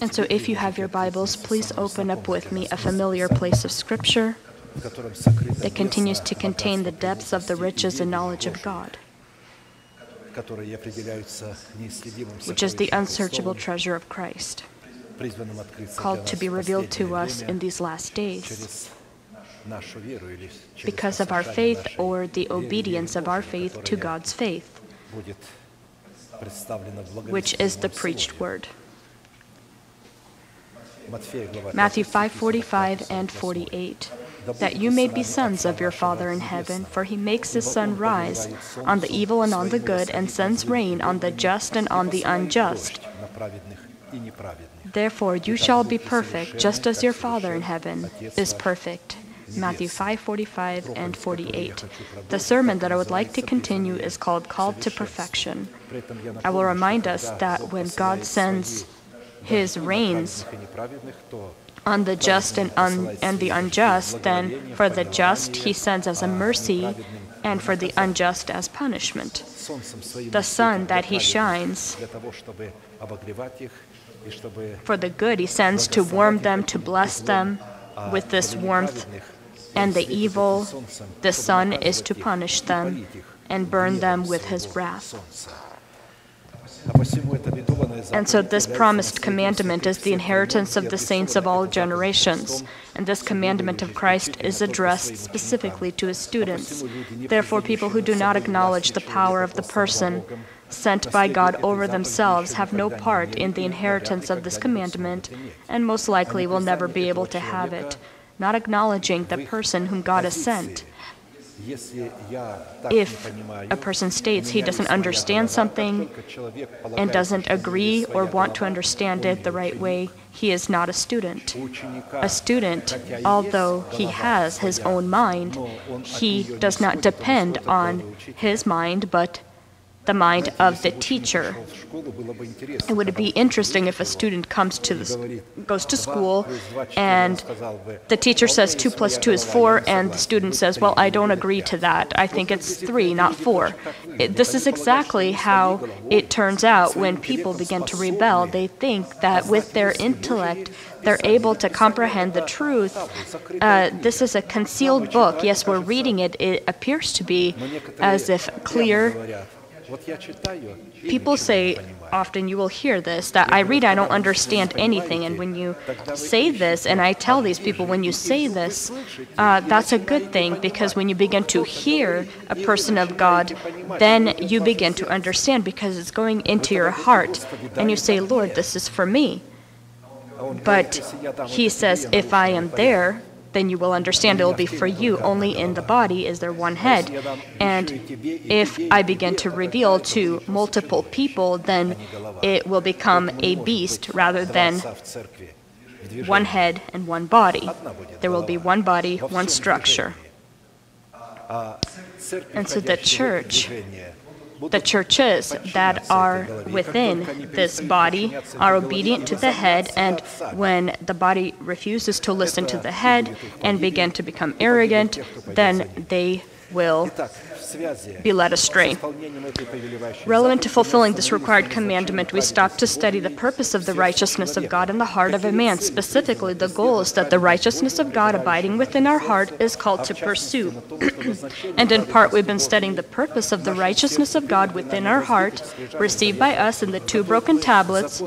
And so, if you have your Bibles, please open up with me a familiar place of Scripture that continues to contain the depths of the riches and knowledge of God, which is the unsearchable treasure of Christ, called to be revealed to us in these last days because of our faith or the obedience of our faith to God's faith which is the preached word. Matthew 5:45 and 48 that you may be sons of your Father in heaven, for he makes his sun rise on the evil and on the good, and sends rain on the just and on the unjust. Therefore, you shall be perfect, just as your Father in heaven is perfect. Matthew 5, 45, and 48. The sermon that I would like to continue is called Called to Perfection. I will remind us that when God sends his rains on the just and, un- and the unjust, then for the just he sends as a mercy, and for the unjust as punishment. The sun that he shines for the good he sends to warm them, to bless them with this warmth and the evil, the sun is to punish them and burn them with his wrath. And so, this promised commandment is the inheritance of the saints of all generations, and this commandment of Christ is addressed specifically to his students. Therefore, people who do not acknowledge the power of the person sent by God over themselves have no part in the inheritance of this commandment, and most likely will never be able to have it not acknowledging the person whom God has sent. If a person states he doesn't understand something and doesn't agree or want to understand it the right way, he is not a student. A student, although he has his own mind, he does not depend on his mind but the mind of the teacher. It would be interesting if a student comes to the, goes to school and the teacher says 2 plus 2 is 4 and the student says, well, I don't agree to that. I think it's 3, not 4. It, this is exactly how it turns out when people begin to rebel. They think that with their intellect, they're able to comprehend the truth. Uh, this is a concealed book. Yes, we're reading it. It appears to be as if clear People say often you will hear this that I read, I don't understand anything. And when you say this, and I tell these people, when you say this, uh, that's a good thing because when you begin to hear a person of God, then you begin to understand because it's going into your heart. And you say, Lord, this is for me. But he says, if I am there, then you will understand it will be for you. Only in the body is there one head. And if I begin to reveal to multiple people, then it will become a beast rather than one head and one body. There will be one body, one structure. And so the church the churches that are within this body are obedient to the head, and when the body refuses to listen to the head and begin to become arrogant, then they will be led astray. Relevant to fulfilling this required commandment, we stop to study the purpose of the righteousness of God in the heart of a man. Specifically, the goal is that the righteousness of God abiding within our heart is called to pursue. and in part, we've been studying the purpose of the righteousness of God within our heart, received by us in the two broken tablets,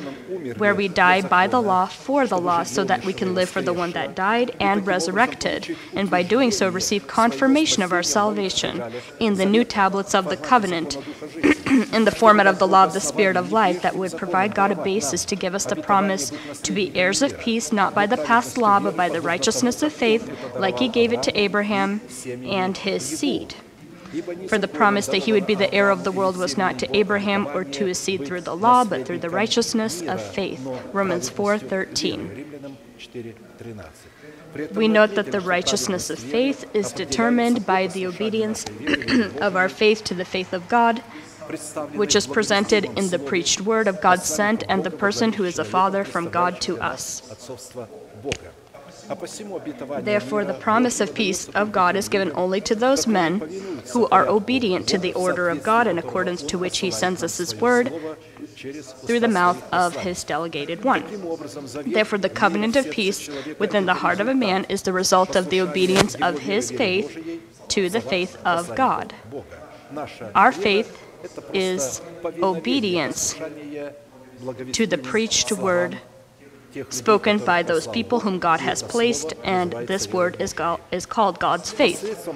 where we die by the law for the law, so that we can live for the one that died and resurrected, and by doing so receive confirmation of our salvation. In the new tablets of the covenant, in the format of the law of the Spirit of life, that would provide God a basis to give us the promise to be heirs of peace, not by the past law, but by the righteousness of faith, like He gave it to Abraham and his seed. For the promise that he would be the heir of the world was not to Abraham or to his seed through the law, but through the righteousness of faith. Romans 4:13. We note that the righteousness of faith is determined by the obedience of our faith to the faith of God, which is presented in the preached word of God sent and the person who is a father from God to us. Therefore, the promise of peace of God is given only to those men who are obedient to the order of God in accordance to which He sends us His word, through the mouth of his delegated one. Therefore, the covenant of peace within the heart of a man is the result of the obedience of his faith to the faith of God. Our faith is obedience to the preached word spoken by those people whom God has placed, and this word is, is called God's faith.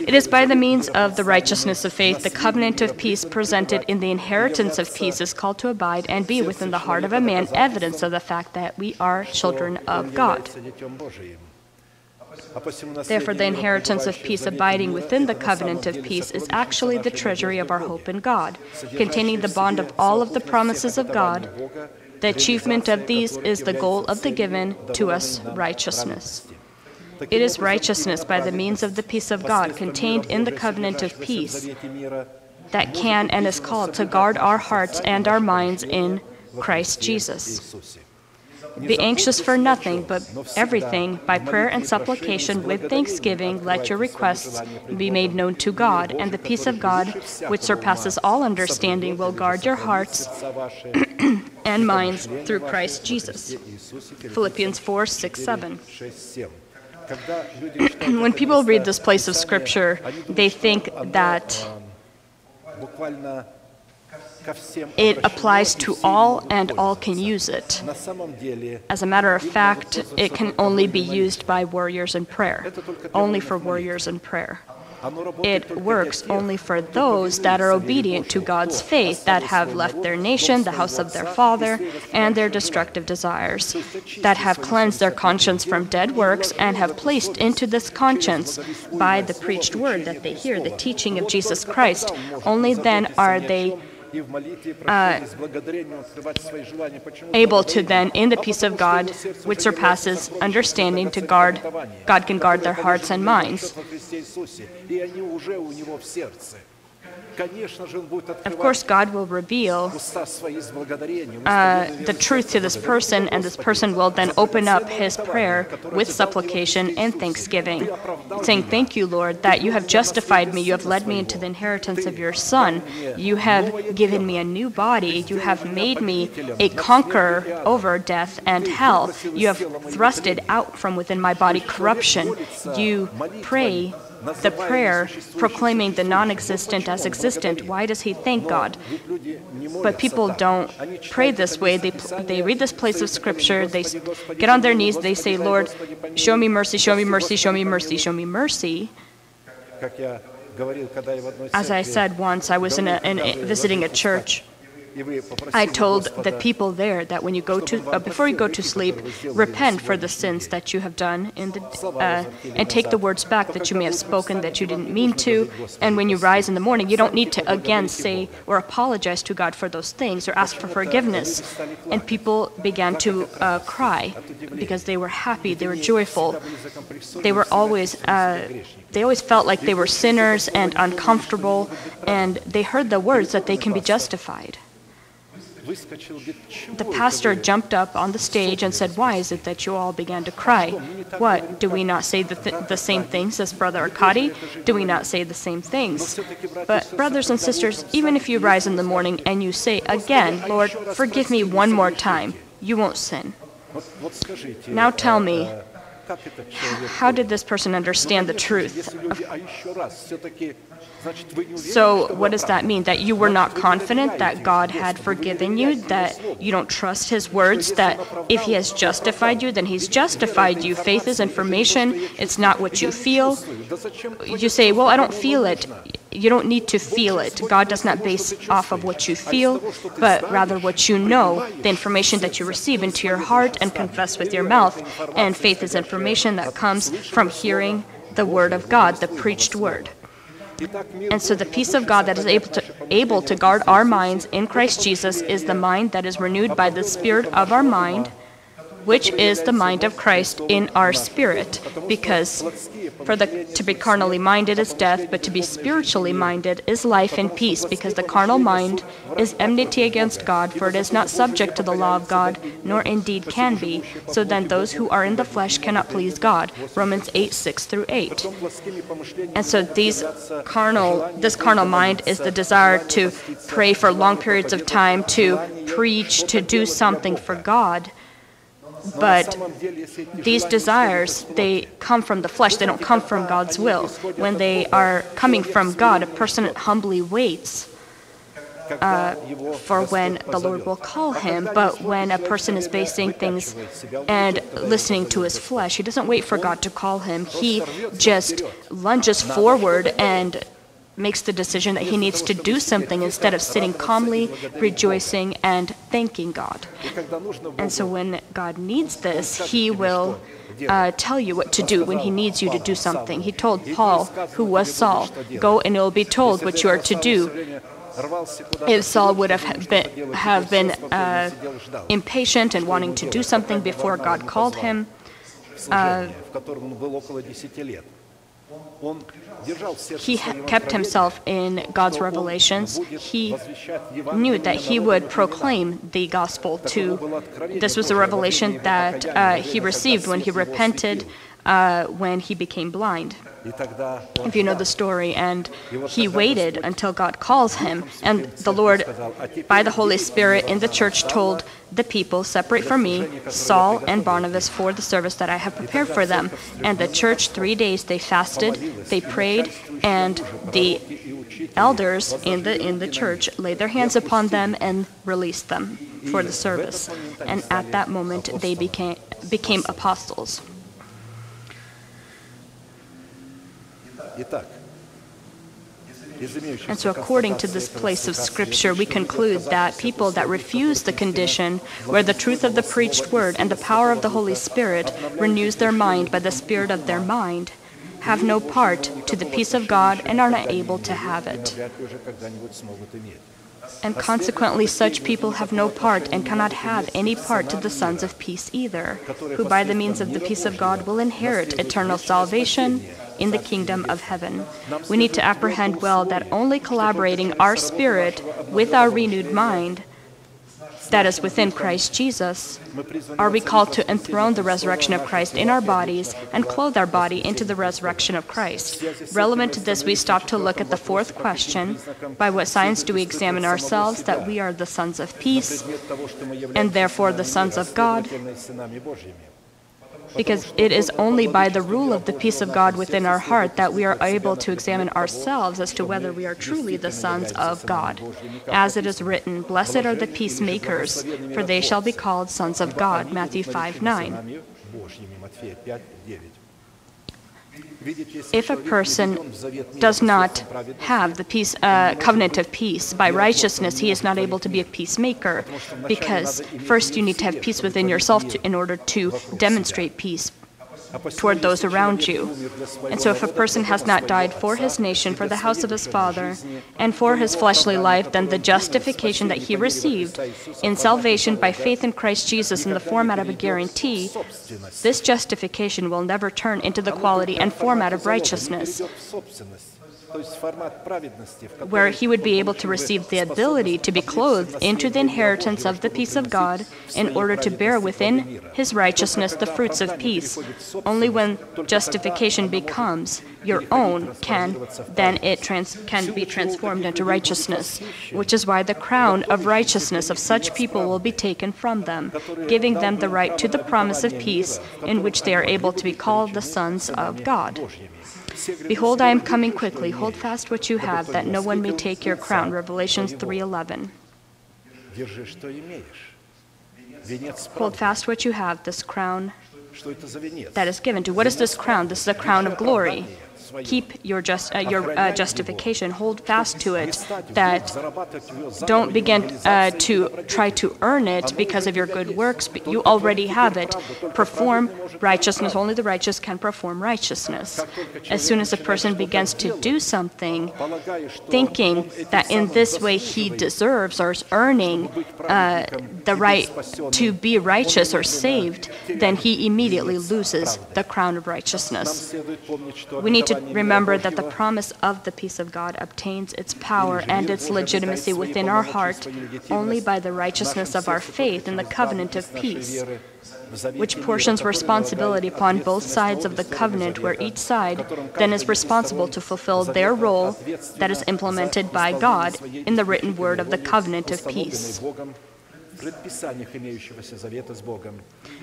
It is by the means of the righteousness of faith, the covenant of peace presented in the inheritance of peace is called to abide and be within the heart of a man, evidence of the fact that we are children of God. Therefore, the inheritance of peace abiding within the covenant of peace is actually the treasury of our hope in God, containing the bond of all of the promises of God the achievement of these is the goal of the given to us righteousness. It is righteousness by the means of the peace of God contained in the covenant of peace that can and is called to guard our hearts and our minds in Christ Jesus. Be anxious for nothing, but everything, by prayer and supplication, with thanksgiving, let your requests be made known to God, and the peace of God, which surpasses all understanding, will guard your hearts and minds through Christ Jesus. Philippians 4 6 7. when people read this place of scripture, they think that it applies to all and all can use it. As a matter of fact, it can only be used by warriors in prayer, only for warriors in prayer. It works only for those that are obedient to God's faith, that have left their nation, the house of their father, and their destructive desires, that have cleansed their conscience from dead works, and have placed into this conscience, by the preached word that they hear, the teaching of Jesus Christ. Only then are they uh, able to then, in the peace of God, which surpasses understanding, to guard, God can guard their hearts and minds. Of course, God will reveal uh, the truth to this person, and this person will then open up his prayer with supplication and thanksgiving, saying, Thank you, Lord, that you have justified me, you have led me into the inheritance of your Son, you have given me a new body, you have made me a conqueror over death and hell, you have thrusted out from within my body corruption. You pray the prayer proclaiming the non existent as existent. Why does he thank God? But people don't pray this way. They, they read this place of scripture, they get on their knees, they say, Lord, show me mercy, show me mercy, show me mercy, show me mercy. As I said once, I was in a, in a, visiting a church I told the people there that when you go to, uh, before you go to sleep, repent for the sins that you have done the, uh, and take the words back that you may have spoken that you didn't mean to. And when you rise in the morning, you don't need to again say or apologize to God for those things or ask for forgiveness. And people began to uh, cry because they were happy, they were joyful. They were always, uh, they always felt like they were sinners and uncomfortable, and they heard the words that they can be justified. The pastor jumped up on the stage and said, Why is it that you all began to cry? What? Do we not say the, th- the same things as Brother Arkady? Do we not say the same things? But, brothers and sisters, even if you rise in the morning and you say again, Lord, forgive me one more time, you won't sin. Now tell me, how did this person understand the truth? So, what does that mean? That you were not confident that God had forgiven you, that you don't trust His words, that if He has justified you, then He's justified you. Faith is information, it's not what you feel. You say, Well, I don't feel it. You don't need to feel it. God does not base off of what you feel, but rather what you know, the information that you receive into your heart and confess with your mouth. And faith is information that comes from hearing the Word of God, the preached Word. And so the peace of God that is able to, able to guard our minds in Christ Jesus is the mind that is renewed by the spirit of our mind which is the mind of Christ in our spirit. Because for the, to be carnally minded is death, but to be spiritually minded is life and peace, because the carnal mind is enmity against God, for it is not subject to the law of God, nor indeed can be. So then those who are in the flesh cannot please God. Romans 8 6 through 8. And so these carnal this carnal mind is the desire to pray for long periods of time, to preach, to do something for God. But these desires, they come from the flesh, they don't come from God's will. When they are coming from God, a person humbly waits uh, for when the Lord will call him. But when a person is basing things and listening to his flesh, he doesn't wait for God to call him. He just lunges forward and makes the decision that he needs to do something instead of sitting calmly, rejoicing, and thanking God. And so when God needs this, he will uh, tell you what to do when he needs you to do something. He told Paul, who was Saul, Go and it will be told what you are to do. If Saul would have been, have been uh, impatient and wanting to do something before God called him, uh, he kept himself in God's revelations. He knew that he would proclaim the gospel to. This was a revelation that uh, he received when he repented, uh, when he became blind if you know the story. And he waited until God calls him. And the Lord, by the Holy Spirit in the church, told the people, Separate from me Saul and Barnabas for the service that I have prepared for them. And the church, three days, they fasted, they prayed, and the elders in the in the church laid their hands upon them and released them for the service and at that moment they became became apostles And so, according to this place of Scripture, we conclude that people that refuse the condition where the truth of the preached word and the power of the Holy Spirit renews their mind by the spirit of their mind have no part to the peace of God and are not able to have it. And consequently, such people have no part and cannot have any part to the sons of peace either, who by the means of the peace of God will inherit eternal salvation in the kingdom of heaven. We need to apprehend well that only collaborating our spirit with our renewed mind, that is within Christ Jesus, are we called to enthrone the resurrection of Christ in our bodies and clothe our body into the resurrection of Christ. Relevant to this, we stop to look at the fourth question By what signs do we examine ourselves that we are the sons of peace and therefore the sons of God? Because it is only by the rule of the peace of God within our heart that we are able to examine ourselves as to whether we are truly the sons of God. As it is written, Blessed are the peacemakers, for they shall be called sons of God. Matthew 5 9. If a person does not have the peace, uh, covenant of peace by righteousness, he is not able to be a peacemaker because first you need to have peace within yourself to, in order to demonstrate peace toward those around you. And so, if a person has not died for his nation, for the house of his father, and for his fleshly life, then the justification that he received in salvation by faith in Christ Jesus in the format of a guarantee, this justification will never turn into the quality and format of righteousness where he would be able to receive the ability to be clothed into the inheritance of the peace of God in order to bear within his righteousness the fruits of peace. Only when justification becomes your own can then it trans- can be transformed into righteousness, which is why the crown of righteousness of such people will be taken from them, giving them the right to the promise of peace in which they are able to be called the sons of God. Behold, I am coming quickly. Hold fast what you have, that no one may take your crown. Revelations 3:11. Hold fast what you have, this crown that is given to. What is this crown? This is a crown of glory keep your just uh, your uh, justification. Hold fast to it. That don't begin uh, to try to earn it because of your good works. But you already have it. Perform righteousness. Only the righteous can perform righteousness. As soon as a person begins to do something, thinking that in this way he deserves or is earning uh, the right to be righteous or saved, then he immediately loses the crown of righteousness. We need to remember that the promise of the peace of God obtains its power and its legitimacy within our heart only by the righteousness of our faith in the covenant of peace, which portions responsibility upon both sides of the covenant, where each side then is responsible to fulfill their role that is implemented by God in the written word of the covenant of peace.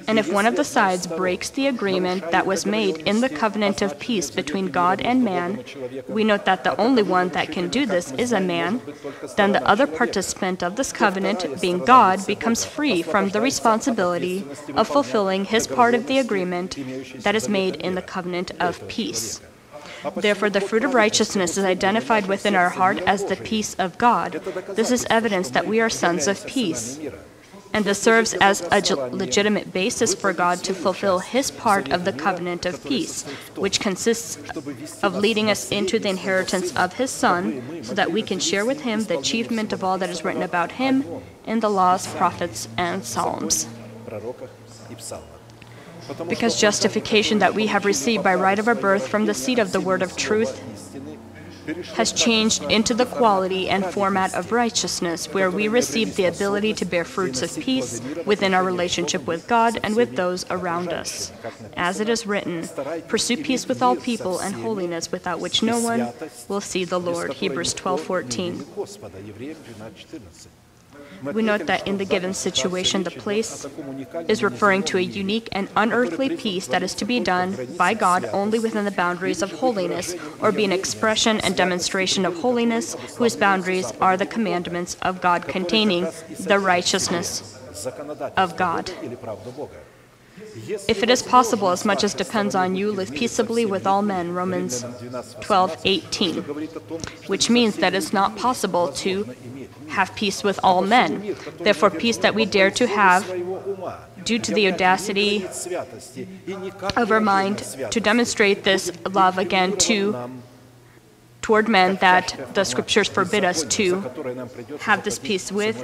And if one of the sides breaks the agreement that was made in the covenant of peace between God and man, we note that the only one that can do this is a man, then the other participant of this covenant, being God, becomes free from the responsibility of fulfilling his part of the agreement that is made in the covenant of peace. Therefore, the fruit of righteousness is identified within our heart as the peace of God. This is evidence that we are sons of peace. And this serves as a legitimate basis for God to fulfill his part of the covenant of peace, which consists of leading us into the inheritance of his Son, so that we can share with him the achievement of all that is written about him in the laws, prophets, and psalms because justification that we have received by right of our birth from the seed of the word of truth has changed into the quality and format of righteousness, where we receive the ability to bear fruits of peace within our relationship with God and with those around us. As it is written, pursue peace with all people and holiness without which no one will see the Lord. Hebrews 12:14. We note that in the given situation, the place is referring to a unique and unearthly peace that is to be done by God only within the boundaries of holiness, or be an expression and demonstration of holiness, whose boundaries are the commandments of God containing the righteousness of God. If it is possible, as much as depends on you, live peaceably with all men, Romans 12:18, which means that it's not possible to have peace with all men. Therefore, peace that we dare to have due to the audacity of our mind to demonstrate this love again to toward men that the scriptures forbid us to have this peace with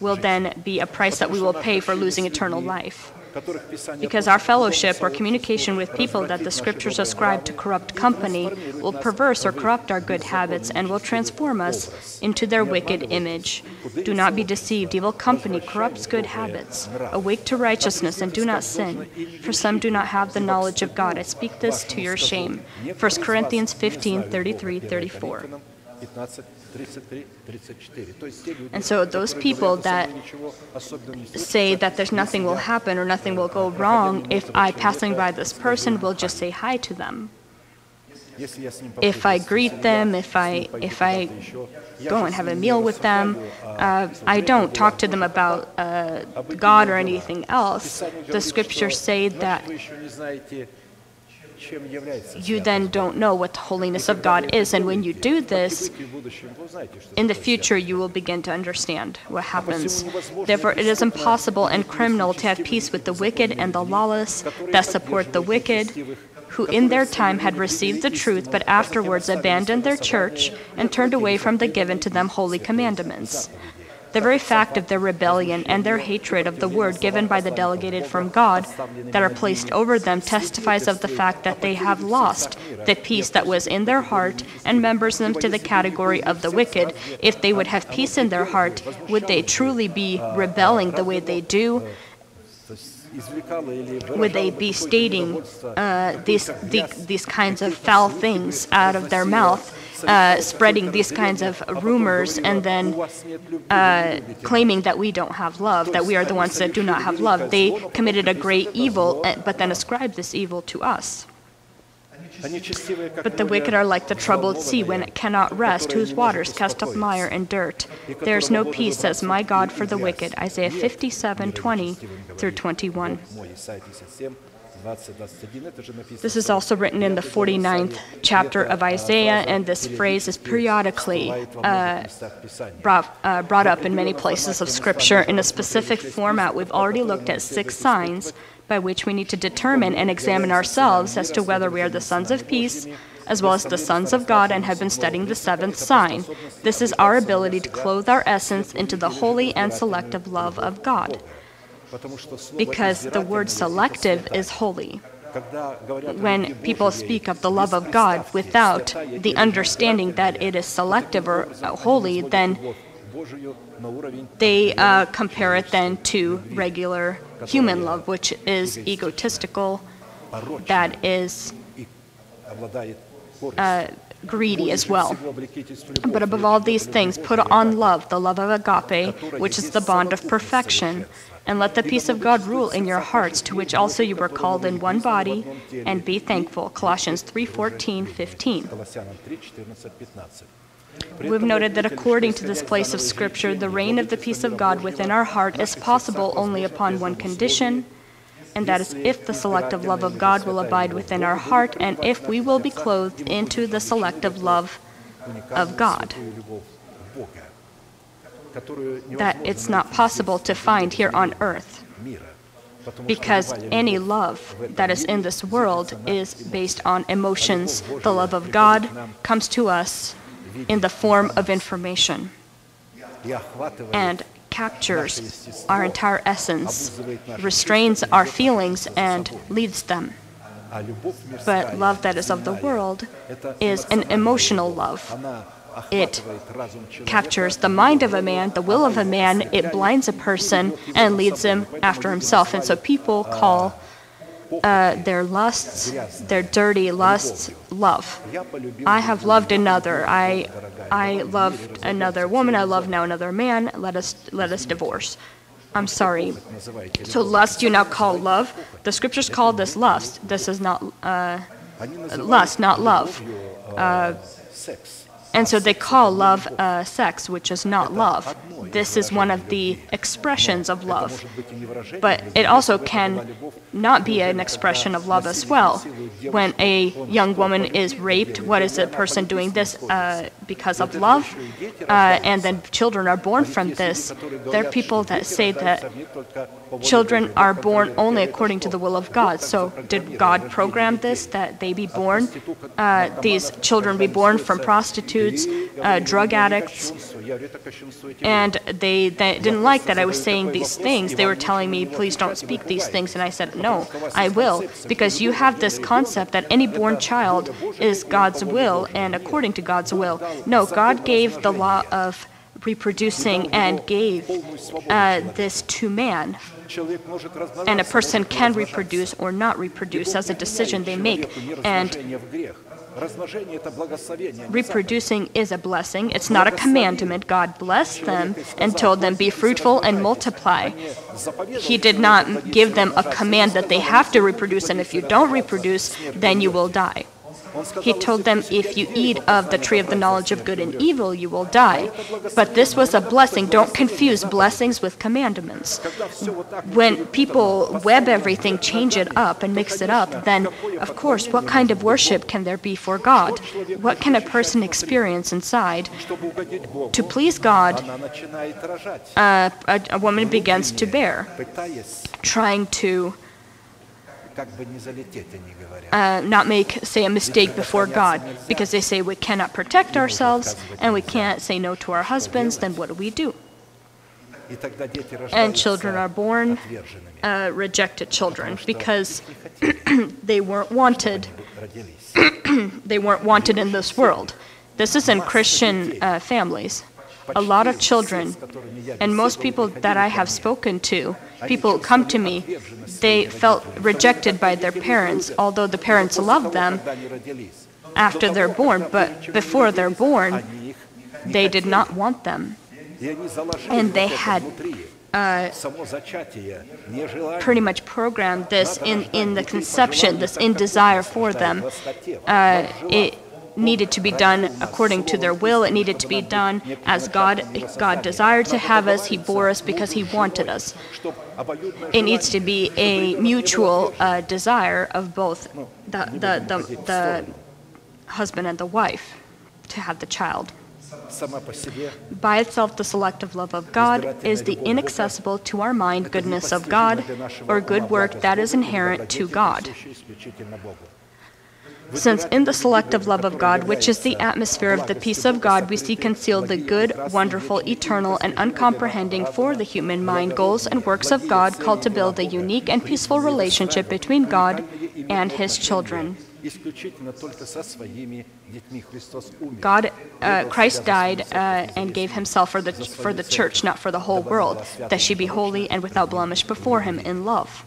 will then be a price that we will pay for losing eternal life. Because our fellowship or communication with people that the scriptures ascribe to corrupt company will perverse or corrupt our good habits and will transform us into their wicked image. Do not be deceived. Evil company corrupts good habits. Awake to righteousness and do not sin, for some do not have the knowledge of God. I speak this to your shame. 1 Corinthians 15 33 34. And so those people that say that there's nothing will happen or nothing will go wrong if I passing by this person will just say hi to them. If I greet them, if I if I go and have a meal with them, uh, I don't talk to them about uh, God or anything else. The scriptures say that you then don't know what the holiness of God is, and when you do this, in the future you will begin to understand what happens. Therefore, it is impossible and criminal to have peace with the wicked and the lawless that support the wicked, who in their time had received the truth, but afterwards abandoned their church and turned away from the given to them holy commandments. The very fact of their rebellion and their hatred of the word given by the delegated from God that are placed over them testifies of the fact that they have lost the peace that was in their heart and members them to the category of the wicked. If they would have peace in their heart, would they truly be rebelling the way they do? Would they be stating uh, these, the, these kinds of foul things out of their mouth? Uh, spreading these kinds of rumors and then uh, claiming that we don't have love, that we are the ones that do not have love. They committed a great evil, uh, but then ascribed this evil to us. But the wicked are like the troubled sea when it cannot rest, whose waters cast up mire and dirt. There is no peace, says my God, for the wicked. Isaiah 57 20 through 21. This is also written in the 49th chapter of Isaiah, and this phrase is periodically uh, brought, uh, brought up in many places of Scripture in a specific format. We've already looked at six signs by which we need to determine and examine ourselves as to whether we are the sons of peace as well as the sons of God and have been studying the seventh sign. This is our ability to clothe our essence into the holy and selective love of God because the word selective is holy. When people speak of the love of God without the understanding that it is selective or holy, then they uh, compare it then to regular human love, which is egotistical, that is uh, greedy as well. But above all these things, put on love, the love of agape, which is the bond of perfection, and let the peace of God rule in your hearts, to which also you were called in one body, and be thankful. Colossians 3:14, 15. We've noted that according to this place of Scripture, the reign of the peace of God within our heart is possible only upon one condition, and that is if the selective love of God will abide within our heart, and if we will be clothed into the selective love of God that it's not possible to find here on earth. Because any love that is in this world is based on emotions. The love of God comes to us in the form of information and captures our entire essence, restrains our feelings, and leads them. But love that is of the world is an emotional love it captures the mind of a man, the will of a man, it blinds a person and leads him after himself. And so people call uh, their lusts, their dirty lusts, love. I have loved another. I, I loved another woman. I love now another man. Let us, let us divorce. I'm sorry. So lust you now call love. The scriptures call this lust. This is not uh, lust, not love. Uh, and so they call love uh, sex, which is not love. This is one of the expressions of love. But it also can not be an expression of love as well. When a young woman is raped, what is a person doing this uh, because of love? Uh, and then children are born from this. There are people that say that children are born only according to the will of God. So did God program this, that they be born, uh, these children be born from prostitutes? prostitutes, uh, drug addicts, and they, they didn't like that I was saying these things. They were telling me, please don't speak these things, and I said, no, I will, because you have this concept that any born child is God's will and according to God's will. No, God gave the law of reproducing and gave uh, this to man. And a person can reproduce or not reproduce as a decision they make. And Reproducing is a blessing. It's not a commandment. God blessed them and told them, Be fruitful and multiply. He did not give them a command that they have to reproduce, and if you don't reproduce, then you will die. He told them, If you eat of the tree of the knowledge of good and evil, you will die. But this was a blessing. Don't confuse blessings with commandments. When people web everything, change it up, and mix it up, then, of course, what kind of worship can there be for God? What can a person experience inside? To please God, uh, a, a woman begins to bear, trying to. Uh, not make, say, a mistake before God, because they say we cannot protect ourselves and we can't say no to our husbands, then what do we do? And children are born uh, rejected children because they weren't wanted. they weren't wanted in this world. This is in Christian uh, families a lot of children, and most people that I have spoken to, people come to me, they felt rejected by their parents, although the parents love them after they're born, but before they're born, they did not want them. And they had uh, pretty much programmed this in, in the conception, this in desire for them. Uh, it, needed to be done according to their will. It needed to be done as God, God desired to have us. He bore us because He wanted us. It needs to be a mutual uh, desire of both the, the, the, the husband and the wife to have the child. By itself, the selective love of God is the inaccessible to our mind goodness of God or good work that is inherent to God. Since in the selective love of God, which is the atmosphere of the peace of God, we see concealed the good, wonderful, eternal, and uncomprehending for the human mind goals and works of God called to build a unique and peaceful relationship between God and His children. God, uh, Christ died uh, and gave Himself for the for the church, not for the whole world, that she be holy and without blemish before Him in love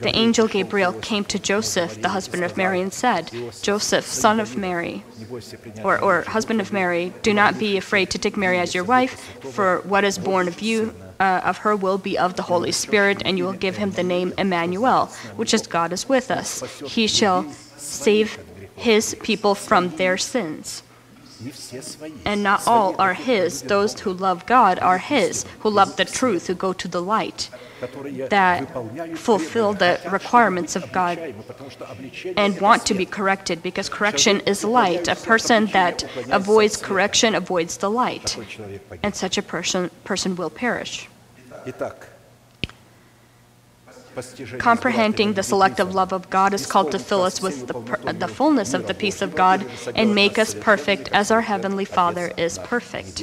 the angel Gabriel came to Joseph, the husband of Mary, and said, Joseph, son of Mary, or, or husband of Mary, do not be afraid to take Mary as your wife, for what is born of you, uh, of her will be of the Holy Spirit, and you will give him the name Emmanuel, which is God is with us. He shall save his people from their sins. And not all are His. Those who love God are His, who love the truth, who go to the light, that fulfill the requirements of God and want to be corrected because correction is light. A person that avoids correction avoids the light, and such a person, person will perish. Comprehending the selective love of God is called to fill us with the, the fullness of the peace of God and make us perfect as our Heavenly Father is perfect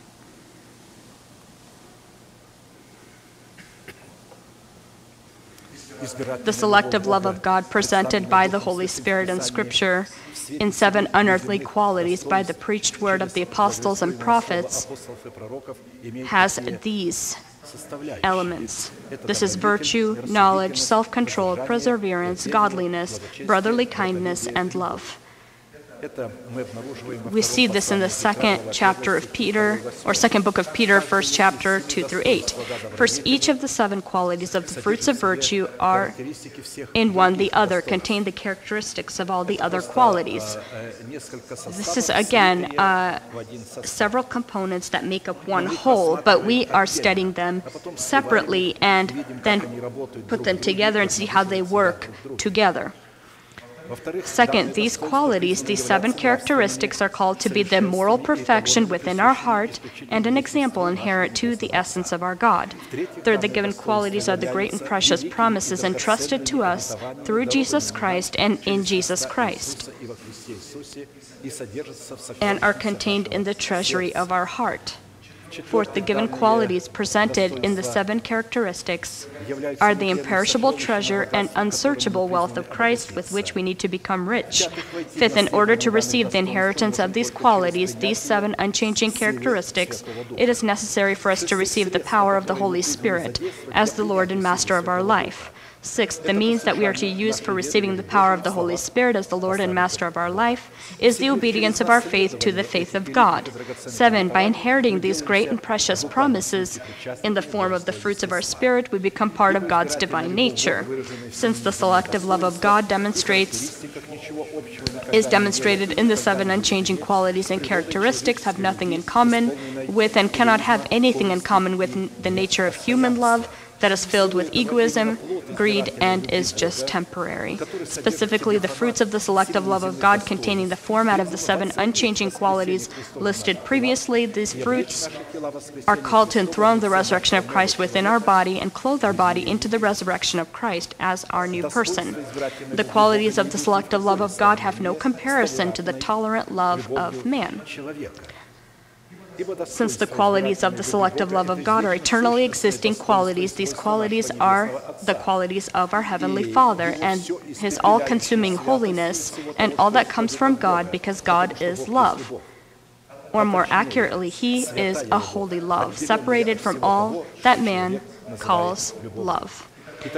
the selective love of God presented by the Holy Spirit in Scripture, in seven unearthly qualities by the preached word of the apostles and prophets, has these elements. This is virtue, knowledge, self control, perseverance, godliness, brotherly kindness, and love. We see this in the second chapter of Peter, or second book of Peter, first chapter 2 through 8. First, each of the seven qualities of the fruits of virtue are in one the other, contain the characteristics of all the other qualities. This is, again, uh, several components that make up one whole, but we are studying them separately and then put them together and see how they work together. Second, these qualities, these seven characteristics, are called to be the moral perfection within our heart and an example inherent to the essence of our God. Third, the given qualities are the great and precious promises entrusted to us through Jesus Christ and in Jesus Christ and are contained in the treasury of our heart. Fourth, the given qualities presented in the seven characteristics are the imperishable treasure and unsearchable wealth of Christ with which we need to become rich. Fifth, in order to receive the inheritance of these qualities, these seven unchanging characteristics, it is necessary for us to receive the power of the Holy Spirit as the Lord and Master of our life. Sixth, the means that we are to use for receiving the power of the Holy Spirit as the Lord and Master of our life is the obedience of our faith to the faith of God. Seven, by inheriting these great and precious promises in the form of the fruits of our Spirit, we become part of God's divine nature. Since the selective love of God demonstrates is demonstrated in the seven unchanging qualities and characteristics have nothing in common with and cannot have anything in common with the nature of human love that is filled with egoism, greed, and is just temporary. Specifically, the fruits of the selective love of God containing the format of the seven unchanging qualities listed previously, these fruits are called to enthrone the resurrection of Christ within our body and clothe our body into the resurrection of Christ as our new person. The qualities of the selective love of God have no comparison to the tolerant love of man since the qualities of the selective love of God are eternally existing qualities, these qualities are the qualities of our Heavenly Father and His all consuming holiness and all that comes from God because God is love. Or more accurately, He is a holy love, separated from all that man calls love.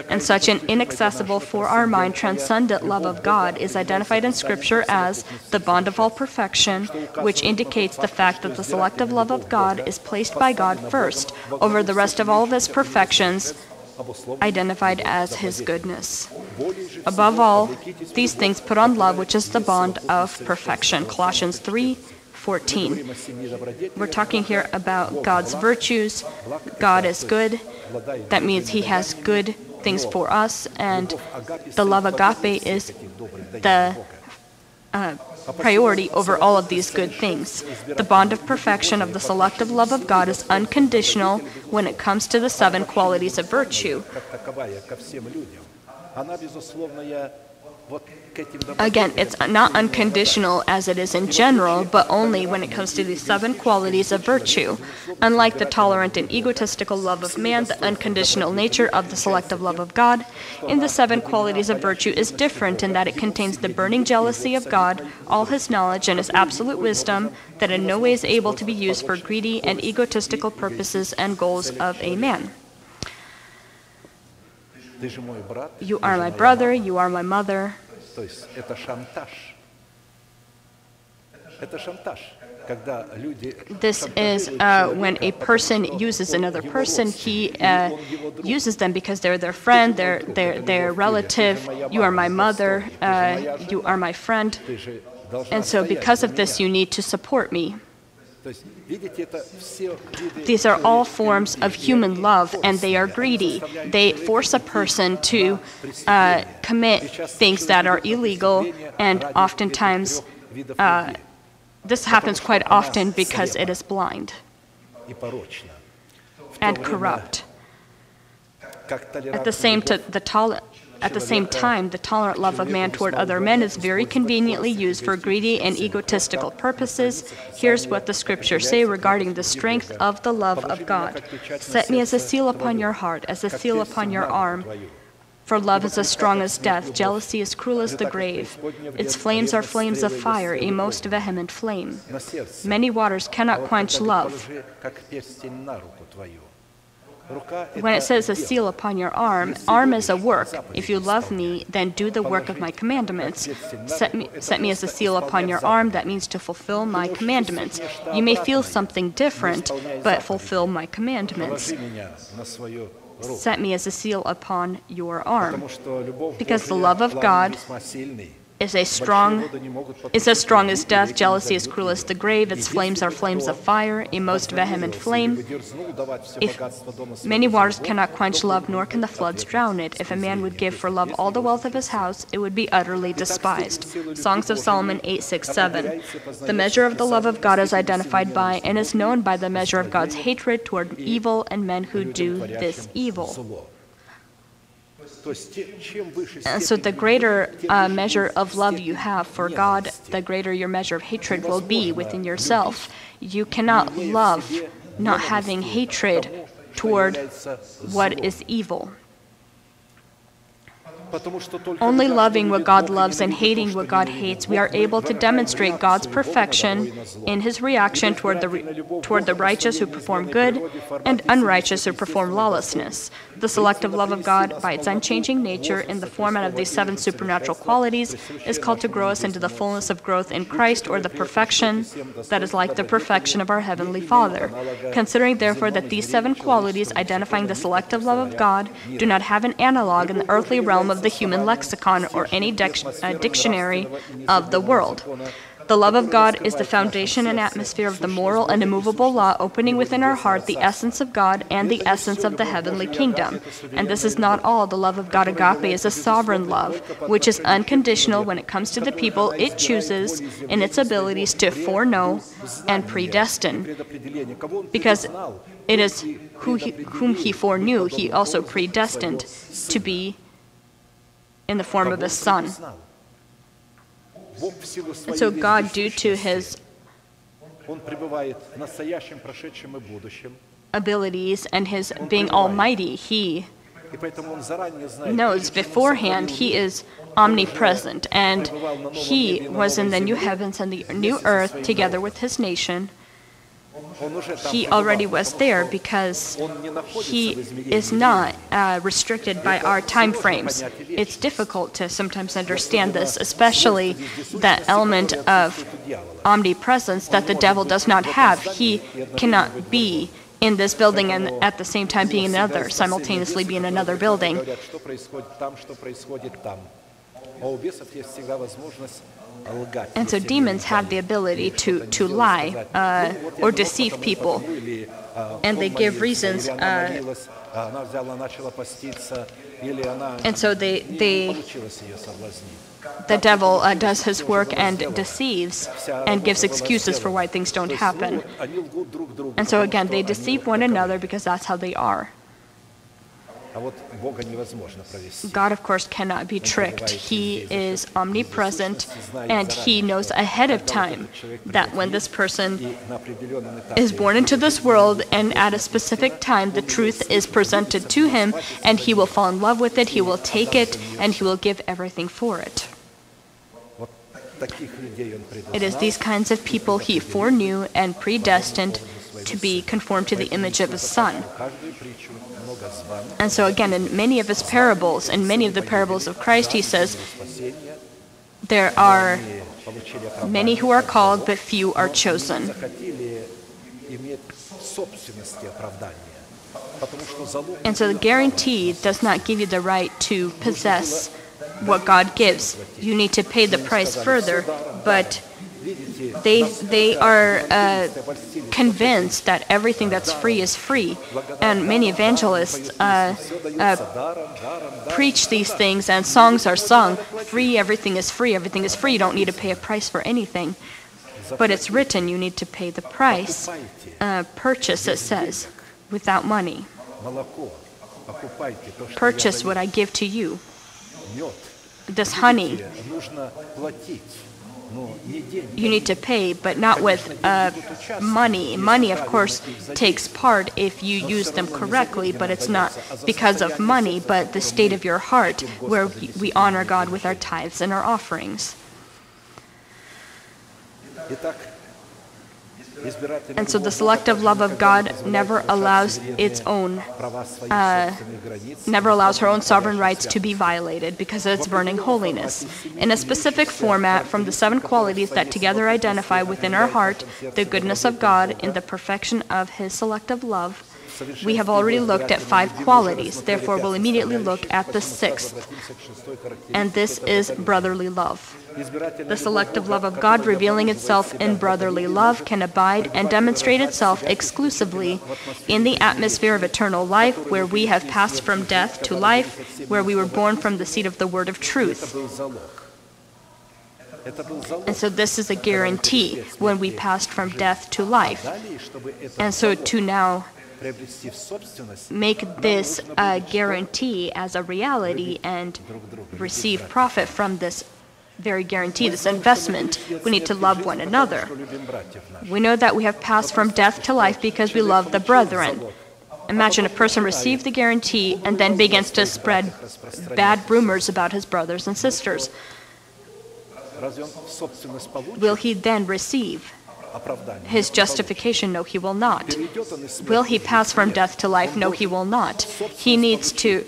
And such an inaccessible for our mind transcendent love of God is identified in Scripture as the bond of all perfection, which indicates the fact that the selective love of God is placed by God first over the rest of all of His perfections, identified as His goodness. Above all, these things put on love, which is the bond of perfection. Colossians 3 14. We're talking here about God's virtues. God is good. That means He has good things for us, and the love agape is the uh, priority over all of these good things. The bond of perfection of the selective love of God is unconditional when it comes to the seven qualities of virtue. Again, it's not unconditional as it is in general, but only when it comes to the seven qualities of virtue. Unlike the tolerant and egotistical love of man, the unconditional nature of the selective love of God in the seven qualities of virtue is different in that it contains the burning jealousy of God, all his knowledge, and his absolute wisdom that in no way is able to be used for greedy and egotistical purposes and goals of a man. You ты are же my моя brother, мать. you are my mother. То есть это шантаж. Это шантаж, когда люди This is шантажируют uh, человека, when a потому person что uses он another его person, родственник, he или uh, он его друг. uses them because they're their friend, they're, they're, they're relative. You are my mother, uh, you are my friend. Ты же должна And so, стоять because за of this, меня. you need to support me. These are all forms of human love, and they are greedy. They force a person to uh, commit things that are illegal, and oftentimes, uh, this happens quite often because it is blind and corrupt. At the same time, the tolerance at the same time, the tolerant love of man toward other men is very conveniently used for greedy and egotistical purposes. Here's what the scriptures say regarding the strength of the love of God Set me as a seal upon your heart, as a seal upon your arm. For love is as strong as death, jealousy as cruel as the grave. Its flames are flames of fire, a most vehement flame. Many waters cannot quench love. When it says a seal upon your arm, arm is a work. If you love me, then do the work of my commandments. Set me, set me as a seal upon your arm, that means to fulfill my commandments. You may feel something different, but fulfill my commandments. Set me as a seal upon your arm. Because the love of God is a strong is as strong as death, jealousy is cruel as the grave, its flames are flames of fire, a most vehement flame. If many waters cannot quench love, nor can the floods drown it. If a man would give for love all the wealth of his house, it would be utterly despised. Songs of Solomon 8:6-7. The measure of the love of God is identified by and is known by the measure of God's hatred toward evil and men who do this evil. And so the greater uh, measure of love you have for God, the greater your measure of hatred will be within yourself. You cannot love not having hatred toward what is evil. Only loving what God loves and hating what God hates, we are able to demonstrate God's perfection in his reaction toward the, re- toward the righteous who perform good and unrighteous who perform lawlessness. The selective love of God, by its unchanging nature in the format of these seven supernatural qualities, is called to grow us into the fullness of growth in Christ or the perfection that is like the perfection of our Heavenly Father. Considering, therefore, that these seven qualities identifying the selective love of God do not have an analog in the earthly realm of the human lexicon or any uh, dictionary of the world. The love of God is the foundation and atmosphere of the moral and immovable law, opening within our heart the essence of God and the essence of the heavenly kingdom. And this is not all. The love of God, agape, is a sovereign love, which is unconditional when it comes to the people it chooses in its abilities to foreknow and predestine. Because it is who he, whom he foreknew, he also predestined to be in the form of a Son. And so God, due to his abilities and his being almighty, he knows beforehand he is omnipresent and he was in the new heavens and the new earth together with his nation he already was there because he is not uh, restricted by our time frames. It's difficult to sometimes understand this, especially that element of omnipresence that the devil does not have. He cannot be in this building and at the same time be in another, simultaneously be in another building. And so demons have the ability to, to lie uh, or deceive people, and they give reasons. Uh, and so they, they, the devil uh, does his work and deceives and gives excuses for why things don't happen. And so again, they deceive one another because that's how they are. God, of course, cannot be tricked. He is omnipresent and he knows ahead of time that when this person is born into this world and at a specific time, the truth is presented to him and he will fall in love with it, he will take it, and he will give everything for it. It is these kinds of people he foreknew and predestined to be conformed to the image of his son. And so, again, in many of his parables, in many of the parables of Christ, he says, There are many who are called, but few are chosen. And so the guarantee does not give you the right to possess what God gives. You need to pay the price further, but they, they are uh, convinced that everything that's free is free. And many evangelists uh, uh, preach these things, and songs are sung free, everything is free, everything is free. You don't need to pay a price for anything. But it's written you need to pay the price. Uh, purchase, it says, without money. Purchase what I give to you. This honey you need to pay, but not with uh, money. Money, of course, takes part if you use them correctly, but it's not because of money, but the state of your heart, where we honor God with our tithes and our offerings. And so the selective love of God never allows its own, uh, never allows her own sovereign rights to be violated because of its burning holiness. In a specific format, from the seven qualities that together identify within our heart the goodness of God in the perfection of His selective love, we have already looked at five qualities, therefore, we'll immediately look at the sixth, and this is brotherly love. The selective love of God revealing itself in brotherly love can abide and demonstrate itself exclusively in the atmosphere of eternal life, where we have passed from death to life, where we were born from the seed of the word of truth. And so this is a guarantee when we passed from death to life. And so to now make this a guarantee as a reality and receive profit from this very guarantee this investment. We need to love one another. We know that we have passed from death to life because we love the brethren. Imagine a person receives the guarantee and then begins to spread bad rumors about his brothers and sisters. Will he then receive his justification? No, he will not. Will he pass from death to life? No, he will not. He needs to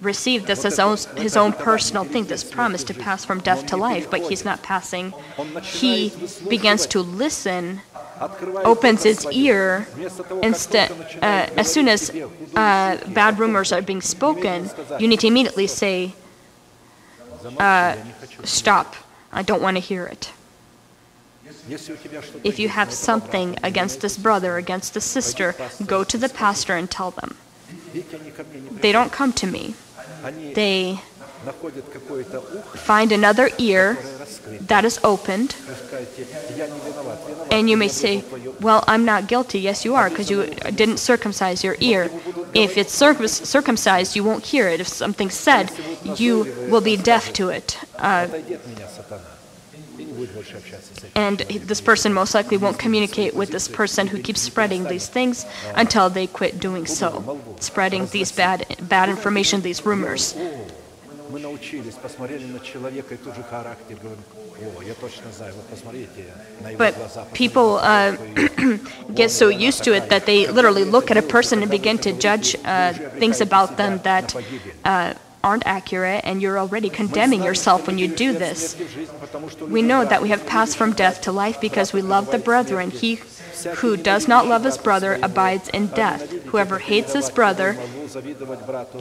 received this as own, his own personal thing, this promise to pass from death to life, but he's not passing. He begins to listen, opens his ear, instead, uh, as soon as uh, bad rumors are being spoken, you need to immediately say, uh, stop, I don't want to hear it. If you have something against this brother, against this sister, go to the pastor and tell them. They don't come to me they find another ear that is opened, and you may say, Well, I'm not guilty. Yes, you are, because you didn't circumcise your ear. If it's circumcised, you won't hear it. If something's said, you will be deaf to it. Uh, and this person most likely won't communicate with this person who keeps spreading these things until they quit doing so spreading these bad bad information these rumors Мы научились, посмотрели на человека и тут же характер, говорим, о, я точно знаю, вот посмотрите на его But глаза. people uh, get so used to it that they literally look at a person and begin to judge uh, things about them that uh, aren't accurate, and you're already condemning yourself when you do this. We know that we have passed from death to life because we love the brethren. He who does not love his brother abides in death. Whoever hates his brother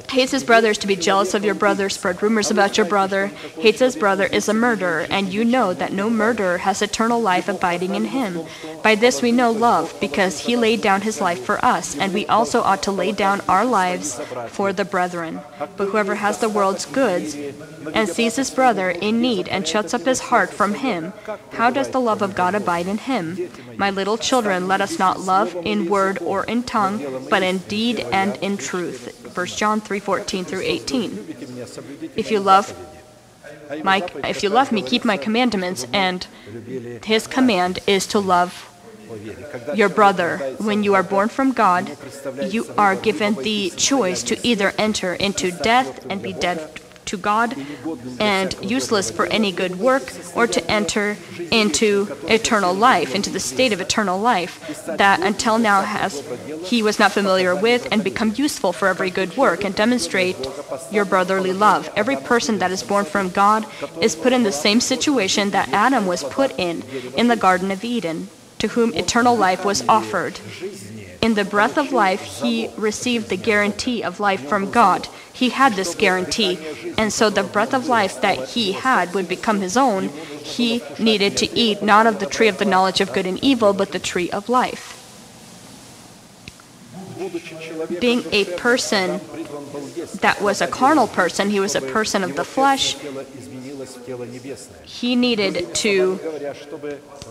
hates his brother is to be jealous of your brother, spread rumors about your brother, hates his brother is a murderer, and you know that no murderer has eternal life abiding in him. By this we know love, because he laid down his life for us, and we also ought to lay down our lives for the brethren. But whoever has the world's goods and sees his brother in need and shuts up his heart from him, how does the love of God abide in him? My little children, brethren, let us not love in word or in tongue, but in deed and in truth. 1 John 3:14 through 18. If you love my, if you love me, keep my commandments, and his command is to love your brother. When you are born from God, you are given the choice to either enter into death and be dead to God and useless for any good work, or to enter into eternal life, into the state of eternal life that until now has he was not familiar with, and become useful for every good work and demonstrate your brotherly love. Every person that is born from God is put in the same situation that Adam was put in in the Garden of Eden, to whom eternal life was offered. In the breath of life, he received the guarantee of life from God. He had this guarantee. And so the breath of life that he had would become his own. He needed to eat not of the tree of the knowledge of good and evil, but the tree of life. Being a person that was a carnal person, he was a person of the flesh, he needed to,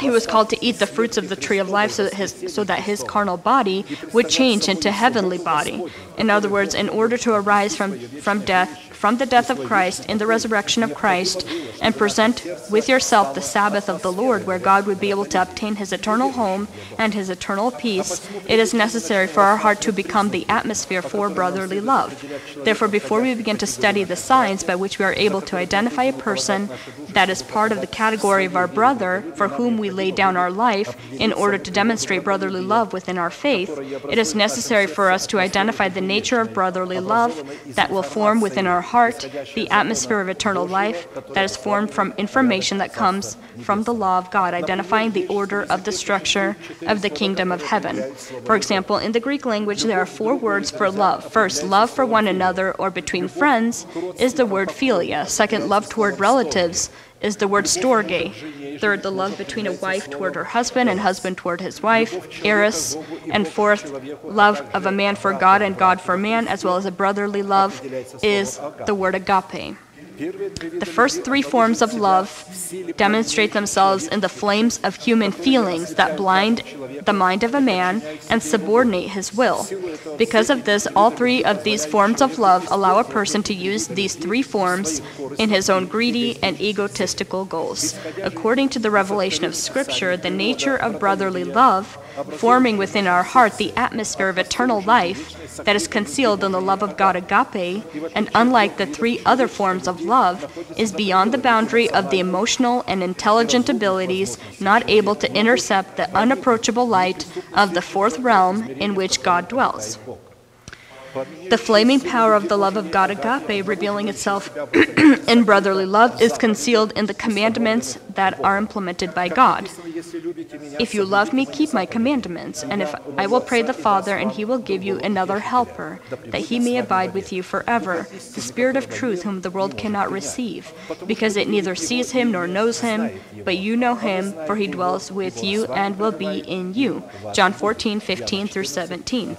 he was called to eat the fruits of the tree of life so that, his, so that his carnal body would change into heavenly body. In other words, in order to arise from, from death, from the death of Christ in the resurrection of Christ, and present with yourself the Sabbath of the Lord, where God would be able to obtain his eternal home and his eternal peace, it is necessary for our heart to become the atmosphere for brotherly love. Therefore, before we begin to study the signs by which we are able to identify a person, that is part of the category of our brother for whom we lay down our life in order to demonstrate brotherly love within our faith, it is necessary for us to identify the nature of brotherly love that will form within our heart the atmosphere of eternal life that is formed from information that comes from the law of God, identifying the order of the structure of the kingdom of heaven. For example, in the Greek language, there are four words for love. First, love for one another or between friends is the word philia. Second, love toward relatives is the word storge. Third, the love between a wife toward her husband and husband toward his wife, eros. And fourth, love of a man for God and God for man, as well as a brotherly love, is the word agape. The first three forms of love demonstrate themselves in the flames of human feelings that blind the mind of a man and subordinate his will. Because of this, all three of these forms of love allow a person to use these three forms in his own greedy and egotistical goals. According to the revelation of Scripture, the nature of brotherly love, forming within our heart the atmosphere of eternal life that is concealed in the love of God agape, and unlike the three other forms of love, is beyond the boundary of the emotional and intelligent abilities, not able to intercept the unapproachable light of the fourth realm in which God dwells. The flaming power of the love of God agape revealing itself in brotherly love is concealed in the commandments that are implemented by God. If you love me, keep my commandments, and if I will pray the Father, and he will give you another helper, that he may abide with you forever, the Spirit of truth, whom the world cannot receive, because it neither sees him nor knows him, but you know him, for he dwells with you and will be in you. John 14, 15 through 17.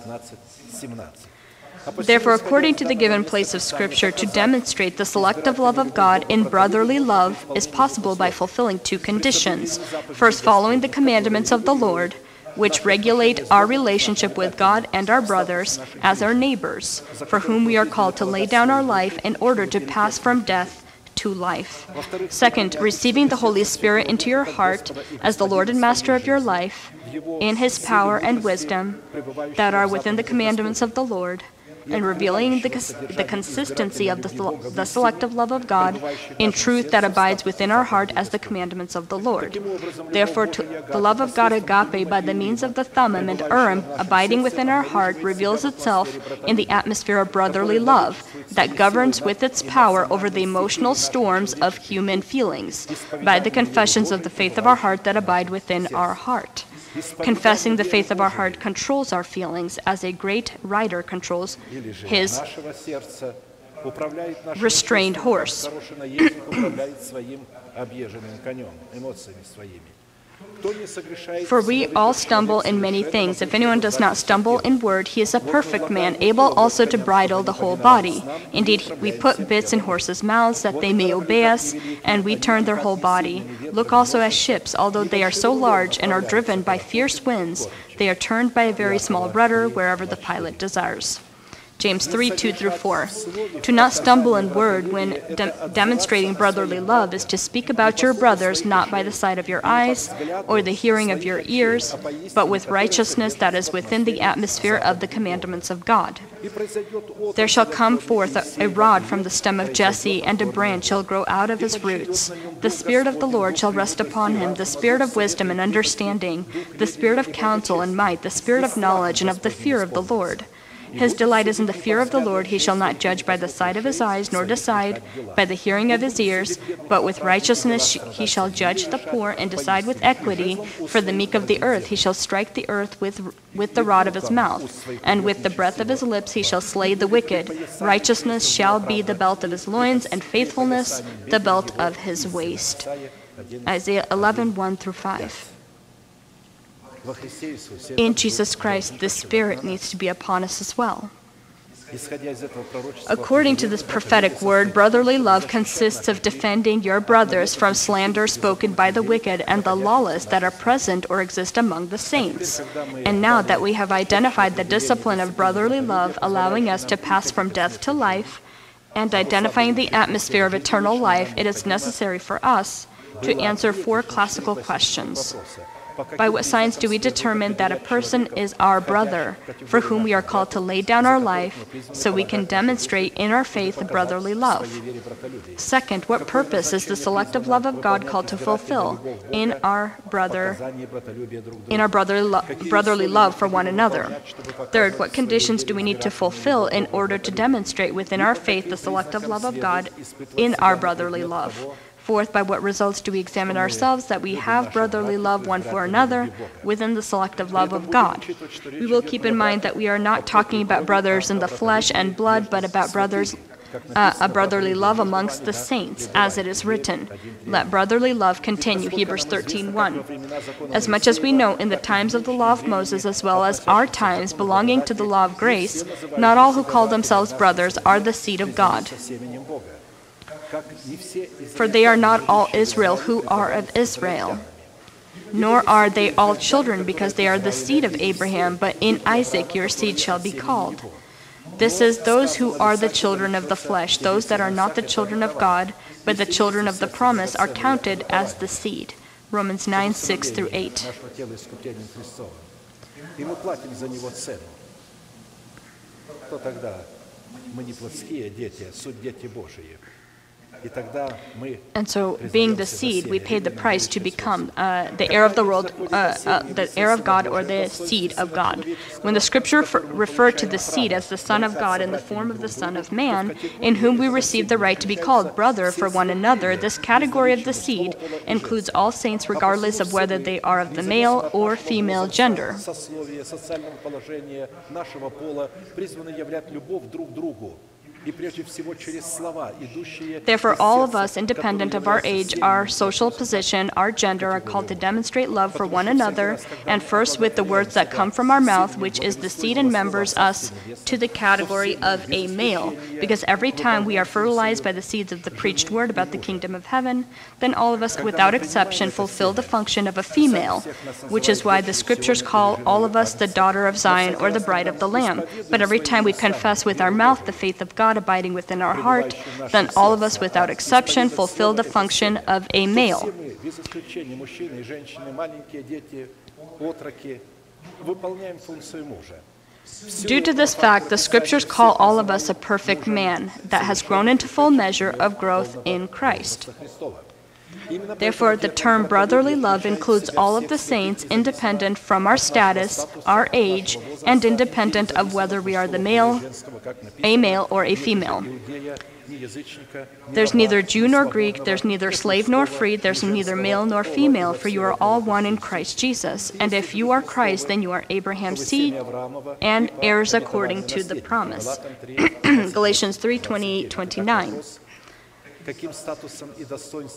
17. Therefore, according to the given place of Scripture, to demonstrate the selective love of God in brotherly love is possible by fulfilling two conditions. First, following the commandments of the Lord, which regulate our relationship with God and our brothers as our neighbors, for whom we are called to lay down our life in order to pass from death to life. Second, receiving the Holy Spirit into your heart as the Lord and Master of your life, in His power and wisdom that are within the commandments of the Lord and revealing the, the consistency of the, the selective love of God in truth that abides within our heart as the commandments of the Lord. Therefore, the love of God agape by the means of the Thummim and Urim abiding within our heart reveals itself in the atmosphere of brotherly love that governs with its power over the emotional storms of human feelings by the confessions of the faith of our heart that abide within our heart. Confessing the faith of our heart controls our feelings as a great rider controls his restrained horse. For we all stumble in many things. If anyone does not stumble in word, he is a perfect man, able also to bridle the whole body. Indeed, we put bits in horses' mouths that they may obey us, and we turn their whole body. Look also at ships, although they are so large and are driven by fierce winds, they are turned by a very small rudder wherever the pilot desires. James 3 2 through 4. To not stumble in word when de- demonstrating brotherly love is to speak about your brothers not by the sight of your eyes or the hearing of your ears, but with righteousness that is within the atmosphere of the commandments of God. There shall come forth a, a rod from the stem of Jesse, and a branch shall grow out of his roots. The Spirit of the Lord shall rest upon him the Spirit of wisdom and understanding, the Spirit of counsel and might, the Spirit of knowledge and of the fear of the Lord. His delight is in the fear of the Lord. He shall not judge by the sight of his eyes, nor decide by the hearing of his ears, but with righteousness he shall judge the poor and decide with equity. For the meek of the earth he shall strike the earth with, with the rod of his mouth, and with the breath of his lips he shall slay the wicked. Righteousness shall be the belt of his loins, and faithfulness the belt of his waist. Isaiah 11 1 through 5 in Jesus Christ, the Spirit needs to be upon us as well. According to this prophetic word, brotherly love consists of defending your brothers from slander spoken by the wicked and the lawless that are present or exist among the saints. And now that we have identified the discipline of brotherly love, allowing us to pass from death to life, and identifying the atmosphere of eternal life, it is necessary for us to answer four classical questions. By what signs do we determine that a person is our brother, for whom we are called to lay down our life, so we can demonstrate in our faith brotherly love? Second, what purpose is the selective love of God called to fulfill in our brother, in our brotherly, lo- brotherly love for one another? Third, what conditions do we need to fulfill in order to demonstrate within our faith the selective love of God in our brotherly love? Fourth, by what results do we examine ourselves that we have brotherly love one for another within the selective love of God? We will keep in mind that we are not talking about brothers in the flesh and blood, but about brothers uh, a brotherly love amongst the saints, as it is written, "Let brotherly love continue." Hebrews 13:1. As much as we know in the times of the law of Moses as well as our times belonging to the law of grace, not all who call themselves brothers are the seed of God. For they are not all Israel who are of Israel. Nor are they all children, because they are the seed of Abraham, but in Isaac your seed shall be called. This is those who are the children of the flesh. Those that are not the children of God, but the children of the promise, are counted as the seed. Romans 9 6 through 8. нашего тела искуплением Христовым. И мы платим за него цену. То тогда мы не плотские дети, а суть дети Божии. And so, being the seed, we paid the price to become uh, the heir of the world, uh, uh, the heir of God, or the seed of God. When the scripture f- referred to the seed as the Son of God in the form of the Son of Man, in whom we receive the right to be called brother for one another, this category of the seed includes all saints regardless of whether they are of the male or female gender. Therefore, all of us, independent of our age, our social position, our gender, are called to demonstrate love for one another, and first with the words that come from our mouth, which is the seed and members us to the category of a male. Because every time we are fertilized by the seeds of the preached word about the kingdom of heaven, then all of us, without exception, fulfill the function of a female, which is why the scriptures call all of us the daughter of Zion or the bride of the Lamb. But every time we confess with our mouth the faith of God, abiding within our heart, then all of us without exception fulfill the function of a male. Due to this fact, the scriptures call all of us a perfect man that has grown into full measure of growth in Christ. Therefore, the term brotherly love includes all of the saints independent from our status, our age, and independent of whether we are the male, a male, or a female. There's neither Jew nor Greek, there's neither slave nor free, there's neither male nor female, for you are all one in Christ Jesus. And if you are Christ, then you are Abraham's seed and heirs according to the promise. Galatians 3 28, 29.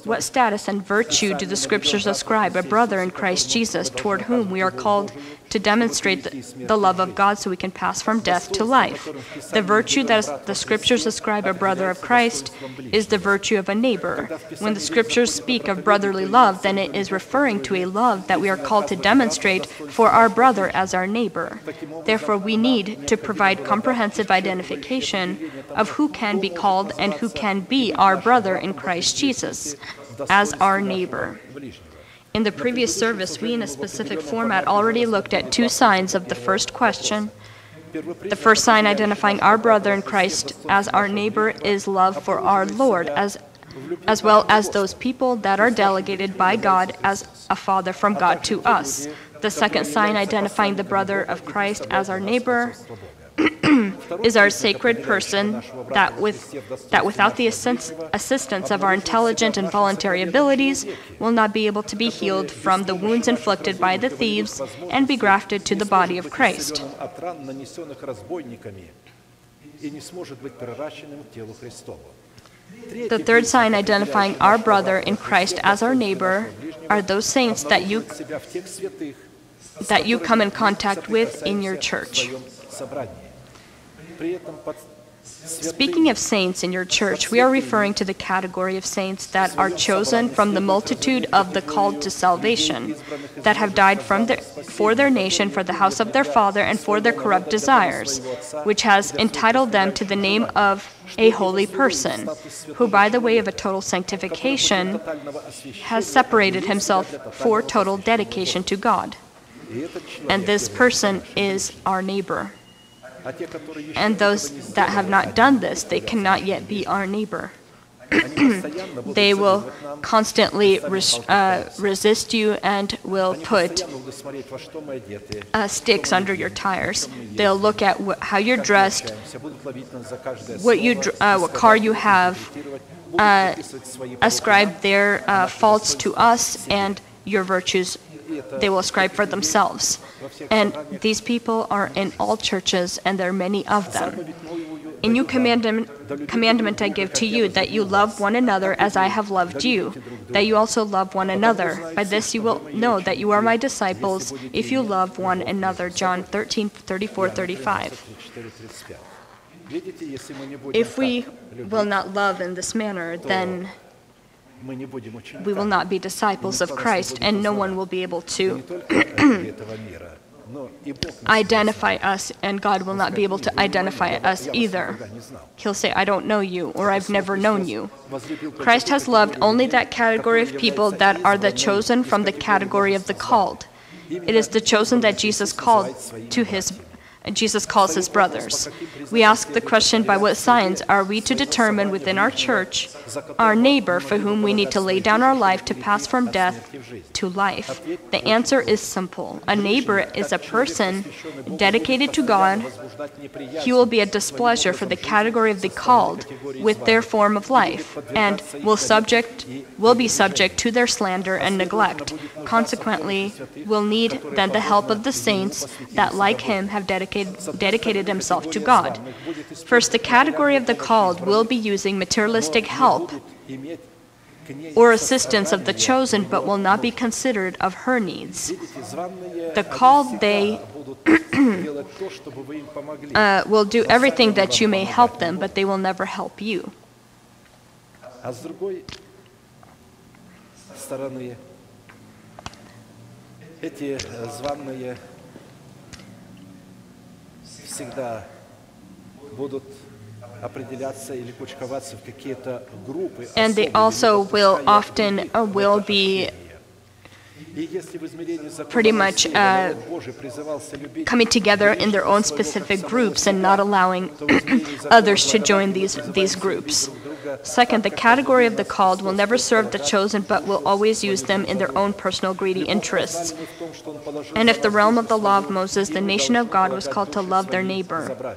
What status and virtue do the scriptures ascribe a brother in Christ Jesus toward whom we are called to demonstrate the, the love of God so we can pass from death to life. The virtue that the scriptures ascribe a brother of Christ is the virtue of a neighbor. When the scriptures speak of brotherly love, then it is referring to a love that we are called to demonstrate for our brother as our neighbor. Therefore, we need to provide comprehensive identification of who can be called and who can be our brother in Christ Jesus as our neighbor. In the previous service, we, in a specific format, already looked at two signs of the first question. The first sign identifying our brother in Christ as our neighbor is love for our Lord, as, as well as those people that are delegated by God as a father from God to us. The second sign identifying the brother of Christ as our neighbor is our sacred person that, with, that without the assist, assistance of our intelligent and voluntary abilities will not be able to be healed from the wounds inflicted by the thieves and be grafted to the body of Christ. The third sign identifying our brother in Christ as our neighbor are those saints that you, that you come in contact with in your church. Speaking of saints in your church, we are referring to the category of saints that are chosen from the multitude of the called to salvation, that have died their, for their nation, for the house of their father, and for their corrupt desires, which has entitled them to the name of a holy person, who by the way of a total sanctification has separated himself for total dedication to God. And this person is our neighbor. And those that have not done this, they cannot yet be our neighbor. they will constantly res uh, resist you and will put uh, sticks under your tires. They'll look at how you're dressed, what, you dr uh, what car you have, uh, ascribe their uh, faults to us and your virtues they will scribe for themselves. And these people are in all churches, and there are many of them. A new commandment, commandment I give to you that you love one another as I have loved you, that you also love one another. By this you will know that you are my disciples if you love one another. John 13, 34, 35. If we will not love in this manner, then we will not be disciples of Christ, and no one will be able to identify us, and God will not be able to identify us either. He'll say, I don't know you, or I've never known you. Christ has loved only that category of people that are the chosen from the category of the called. It is the chosen that Jesus called to his Jesus calls his brothers. We ask the question by what signs are we to determine within our church our neighbor for whom we need to lay down our life to pass from death to life? The answer is simple. A neighbor is a person dedicated to God. He will be a displeasure for the category of the called with their form of life and will subject will be subject to their slander and neglect. Consequently, will need then the help of the saints that like him have dedicated dedicate, dedicated themselves to God. First, the category of the called will be using materialistic help or assistance of the chosen, but will not be considered of her needs. The called they uh, will do everything that you may help them, but they will never help you всегда будут определяться или кучковаться в какие-то группы. And they особые, also will недопуская often их uh, will в be общение. И если в измерении закона pretty much, Моисея uh, народ Божий призывался любить coming together in their own ближнего своего specific как groups самого and not себя, allowing то в измерении закона others to join благодати these, призывается these любить groups. Second, the category of the called will never serve the chosen but will always use them in their own personal greedy interests. And if the realm of the law of Moses, the nation of God was called to love their neighbor.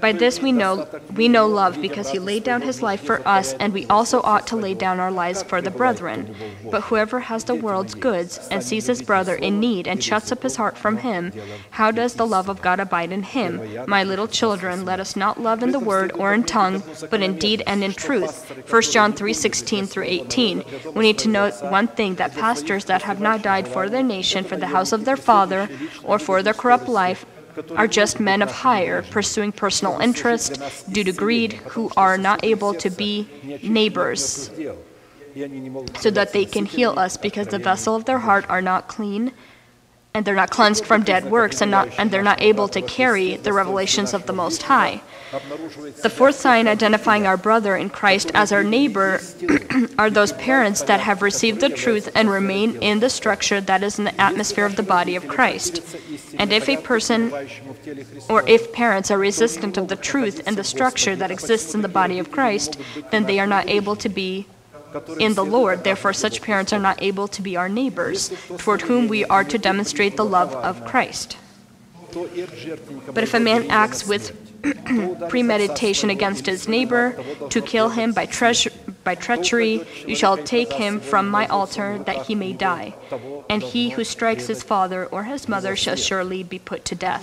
By this we know we know love because he laid down his life for us and we also ought to lay down our lives for the brethren. But whoever has the world's goods and sees his brother in need and shuts up his heart from him, how does the love of God abide in him? My little children, let us not love in the word or in tongue, but in deed and in truth. 1 John 3:16 through 18. We need to note one thing that pastors that have not died for their nation, for the house of their father, or for their corrupt life are just men of hire, pursuing personal interest due to greed, who are not able to be neighbors, so that they can heal us, because the vessel of their heart are not clean, and they're not cleansed from dead works, and not and they're not able to carry the revelations of the Most High. The fourth sign identifying our brother in Christ as our neighbor are those parents that have received the truth and remain in the structure that is in the atmosphere of the body of Christ. And if a person or if parents are resistant of the truth and the structure that exists in the body of Christ, then they are not able to be in the Lord. Therefore, such parents are not able to be our neighbors, toward whom we are to demonstrate the love of Christ. But if a man acts with premeditation against his neighbor to kill him by, treasure, by treachery, you shall take him from my altar that he may die. And he who strikes his father or his mother shall surely be put to death.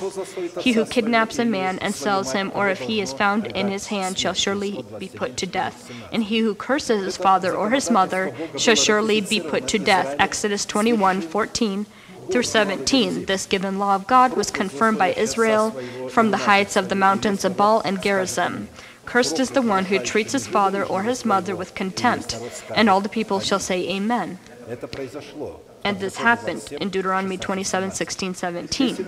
He who kidnaps a man and sells him, or if he is found in his hand, shall surely be put to death. And he who curses his father or his mother shall surely be put to death. Exodus 21 14 through 17, this given law of God was confirmed by Israel from the heights of the mountains of Ebal and Gerizim. Cursed is the one who treats his father or his mother with contempt. And all the people shall say, Amen. And this happened in Deuteronomy 27 16, 17.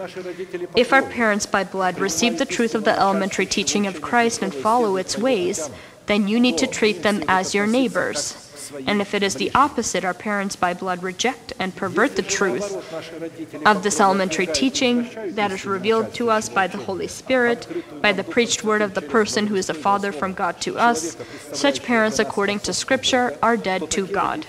If our parents by blood receive the truth of the elementary teaching of Christ and follow its ways, then you need to treat them as your neighbors. And if it is the opposite, our parents by blood reject and pervert the truth of this elementary teaching that is revealed to us by the Holy Spirit, by the preached word of the person who is a father from God to us, such parents, according to Scripture, are dead to God.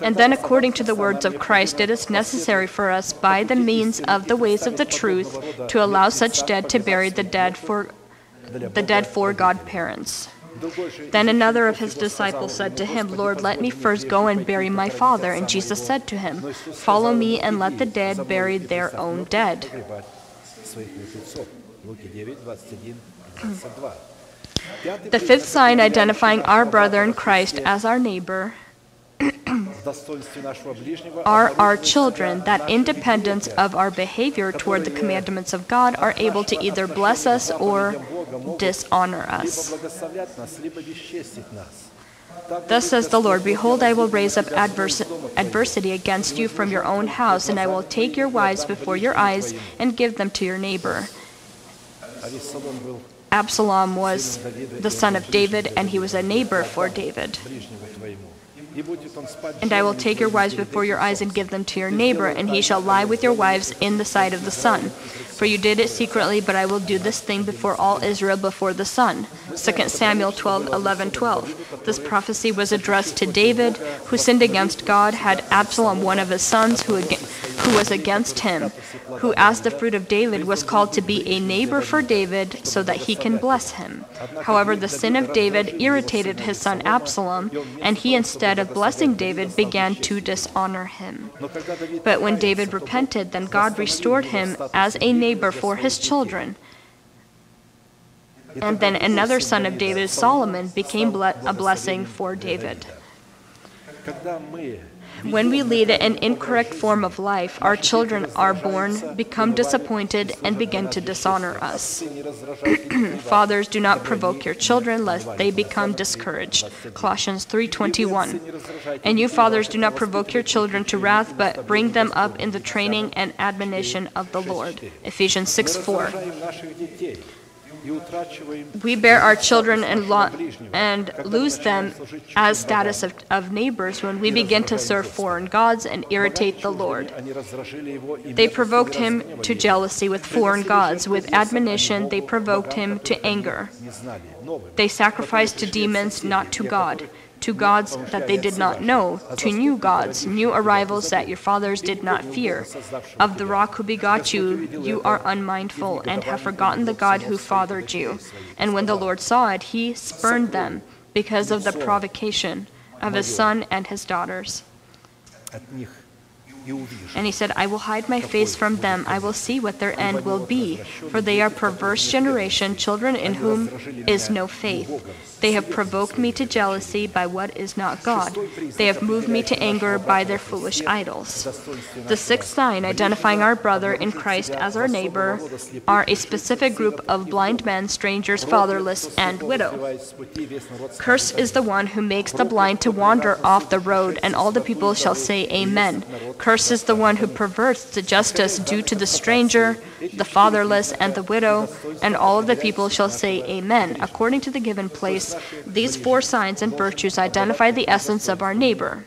And then, according to the words of Christ, it is necessary for us, by the means of the ways of the truth, to allow such dead to bury the dead for the dead for God parents. Then another of his disciples said to him, Lord, let me first go and bury my father. And Jesus said to him, Follow me and let the dead bury their own dead. The fifth sign identifying our brother in Christ as our neighbor are our children that independence of our behavior toward the commandments of God are able to either bless us or dishonor us. Thus says the Lord Behold, I will raise up advers- adversity against you from your own house, and I will take your wives before your eyes and give them to your neighbor. Absalom was the son of David, and he was a neighbor for David. And I will take your wives before your eyes and give them to your neighbor, and he shall lie with your wives in the sight of the sun. For you did it secretly, but I will do this thing before all Israel before the sun. 2 Samuel 12, 11, 12. This prophecy was addressed to David, who sinned against God, had Absalom, one of his sons, who, who was against him, who, as the fruit of David, was called to be a neighbor for David so that he can bless him. However, the sin of David irritated his son Absalom, and he, instead of blessing David, began to dishonor him. But when David repented, then God restored him as a neighbor for his children. And then another son of David, Solomon, became ble- a blessing for David. When we lead an incorrect form of life, our children are born, become disappointed, and begin to dishonor us. Fathers, do not provoke your children lest they become discouraged. Colossians 3:21. And you fathers do not provoke your children to wrath, but bring them up in the training and admonition of the Lord. Ephesians 6:4. We bear our children and, lo- and lose them as status of, of neighbors when we begin to serve foreign gods and irritate the Lord. They provoked him to jealousy with foreign gods. With admonition, they provoked him to anger. They sacrificed to demons, not to God. To gods that they did not know, to new gods, new arrivals that your fathers did not fear. Of the rock who begot you, you are unmindful, and have forgotten the God who fathered you. And when the Lord saw it, he spurned them because of the provocation of his son and his daughters. And he said, I will hide my face from them. I will see what their end will be, for they are perverse generation, children in whom is no faith. They have provoked me to jealousy by what is not God. They have moved me to anger by their foolish idols. The sixth sign, identifying our brother in Christ as our neighbor, are a specific group of blind men, strangers, fatherless, and widow. Curse is the one who makes the blind to wander off the road, and all the people shall say, Amen is the one who perverts the justice due to the stranger, the fatherless, and the widow, and all of the people shall say, Amen. According to the given place, these four signs and virtues identify the essence of our neighbor.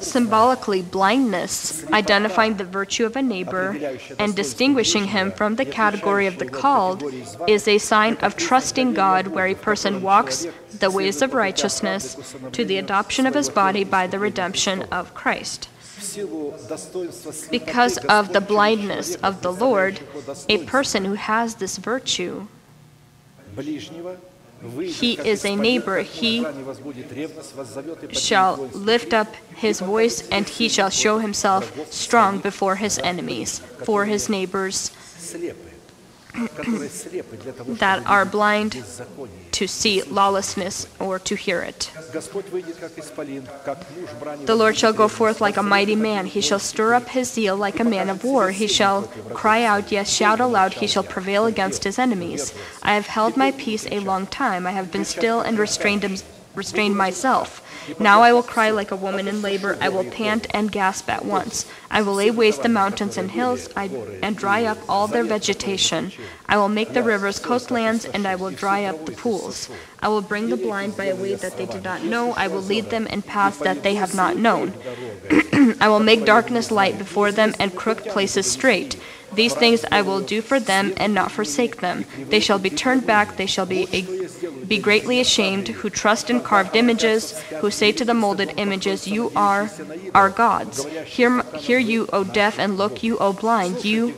Symbolically, blindness, identifying the virtue of a neighbor and distinguishing him from the category of the called, is a sign of trusting God where a person walks the ways of righteousness to the adoption of his body by the redemption of Christ. Because of the blindness of the Lord, a person who has this virtue he is a neighbor, he shall lift up his voice and he shall show himself strong before his enemies, for his neighbors that are blind to see lawlessness or to hear it. The Lord shall go forth like a mighty man. He shall stir up his zeal like a man of war. He shall cry out, yes, shout aloud. He shall prevail against his enemies. I have held my peace a long time. I have been still and restrained, restrained myself. Now I will cry like a woman in labor. I will pant and gasp at once. I will lay waste the mountains and hills and dry up all their vegetation. I will make the rivers coastlands, and I will dry up the pools. I will bring the blind by a way that they did not know. I will lead them in paths that they have not known. I will make darkness light before them and crooked places straight. These things I will do for them and not forsake them. They shall be turned back, they shall be, be greatly ashamed who trust in carved images, who say to the molded images, You are our gods. Hear, hear you, O deaf, and look, you, O blind, you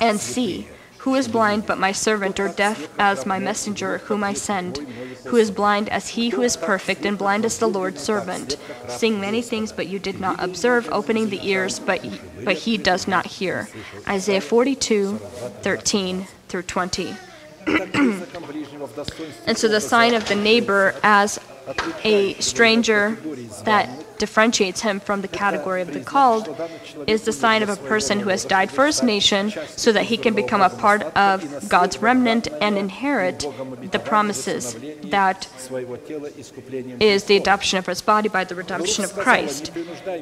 and see. Who is blind but my servant, or deaf as my messenger, whom I send? Who is blind as he who is perfect, and blind as the Lord's servant? Seeing many things, but you did not observe, opening the ears, but he, but he does not hear. Isaiah 42, 13 through 20 and so the sign of the neighbor as a stranger that differentiates him from the category of the called is the sign of a person who has died for his nation so that he can become a part of God's remnant and inherit the promises that is the adoption of his body by the redemption of Christ.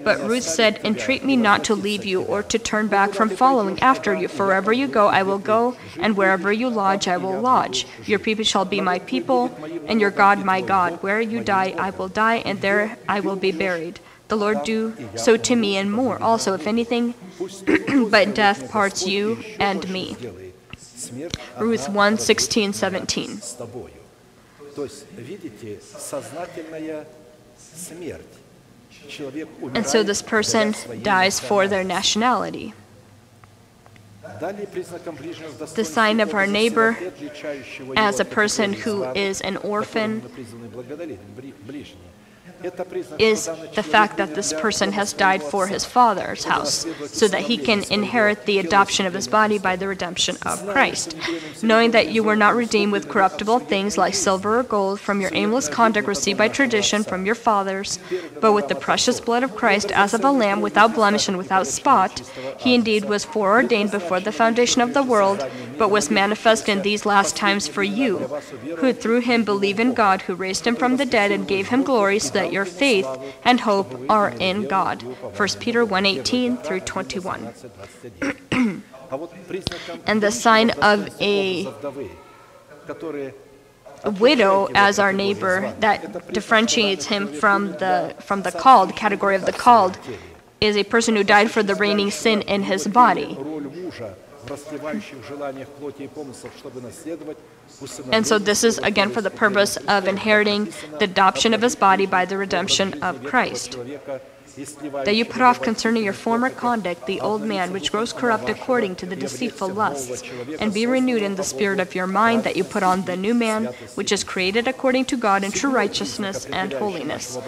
But Ruth said, Entreat me not to leave you or to turn back from following after you. Wherever you go, I will go, and wherever you lodge, I will lodge. Your people shall be my people, and your God my God. Where you die, I will die, and there I will be buried the Lord do so to me and more also, if anything but death parts you and me. Ruth 1 16, 17. And so this person dies for their nationality. The sign of our neighbor as a person who is an orphan is the fact that this person has died for his father's house, so that he can inherit the adoption of his body by the redemption of Christ. Knowing that you were not redeemed with corruptible things like silver or gold from your aimless conduct received by tradition from your fathers, but with the precious blood of Christ as of a lamb without blemish and without spot, he indeed was foreordained before the foundation of the world, but was manifest in these last times for you, who through him believe in God who raised him from the dead and gave him glory, so that your faith and hope are in God. 1 Peter 1:18 through 21. and the sign of a widow as our neighbor that differentiates him from the from the called category of the called is a person who died for the reigning sin in his body and so this is again for the purpose of inheriting the adoption of his body by the redemption of Christ. That you put off concerning your former conduct the old man which grows corrupt according to the deceitful lusts, and be renewed in the spirit of your mind, that you put on the new man which is created according to God in true righteousness and holiness.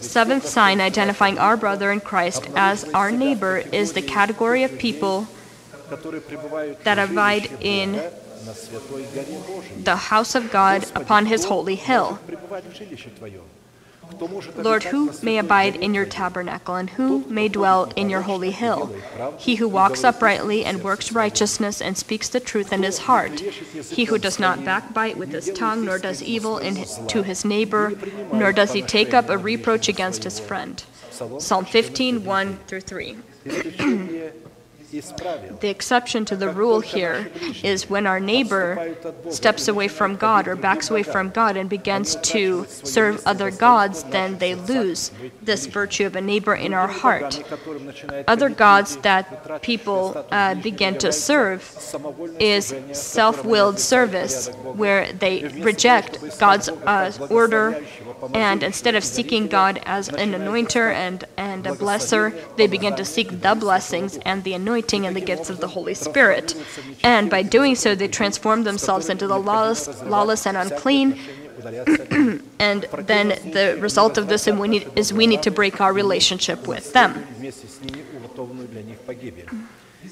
Seventh sign identifying our brother in Christ as our neighbor is the category of people that abide in the house of God upon his holy hill. Lord, who may abide in your tabernacle, and who may dwell in your holy hill? He who walks uprightly and works righteousness and speaks the truth in his heart. He who does not backbite with his tongue, nor does evil his, to his neighbor, nor does he take up a reproach against his friend. Psalm 15, 1 through 3. The exception to the rule here is when our neighbor steps away from God or backs away from God and begins to serve other gods, then they lose this virtue of a neighbor in our heart. Other gods that people uh, begin to serve is self willed service, where they reject God's uh, order and instead of seeking God as an anointer and, and a blesser, they begin to seek the blessings and the anointing and the gifts of the Holy Spirit. And by doing so, they transform themselves into the lawless, lawless and unclean. and then the result of this is we need to break our relationship with them.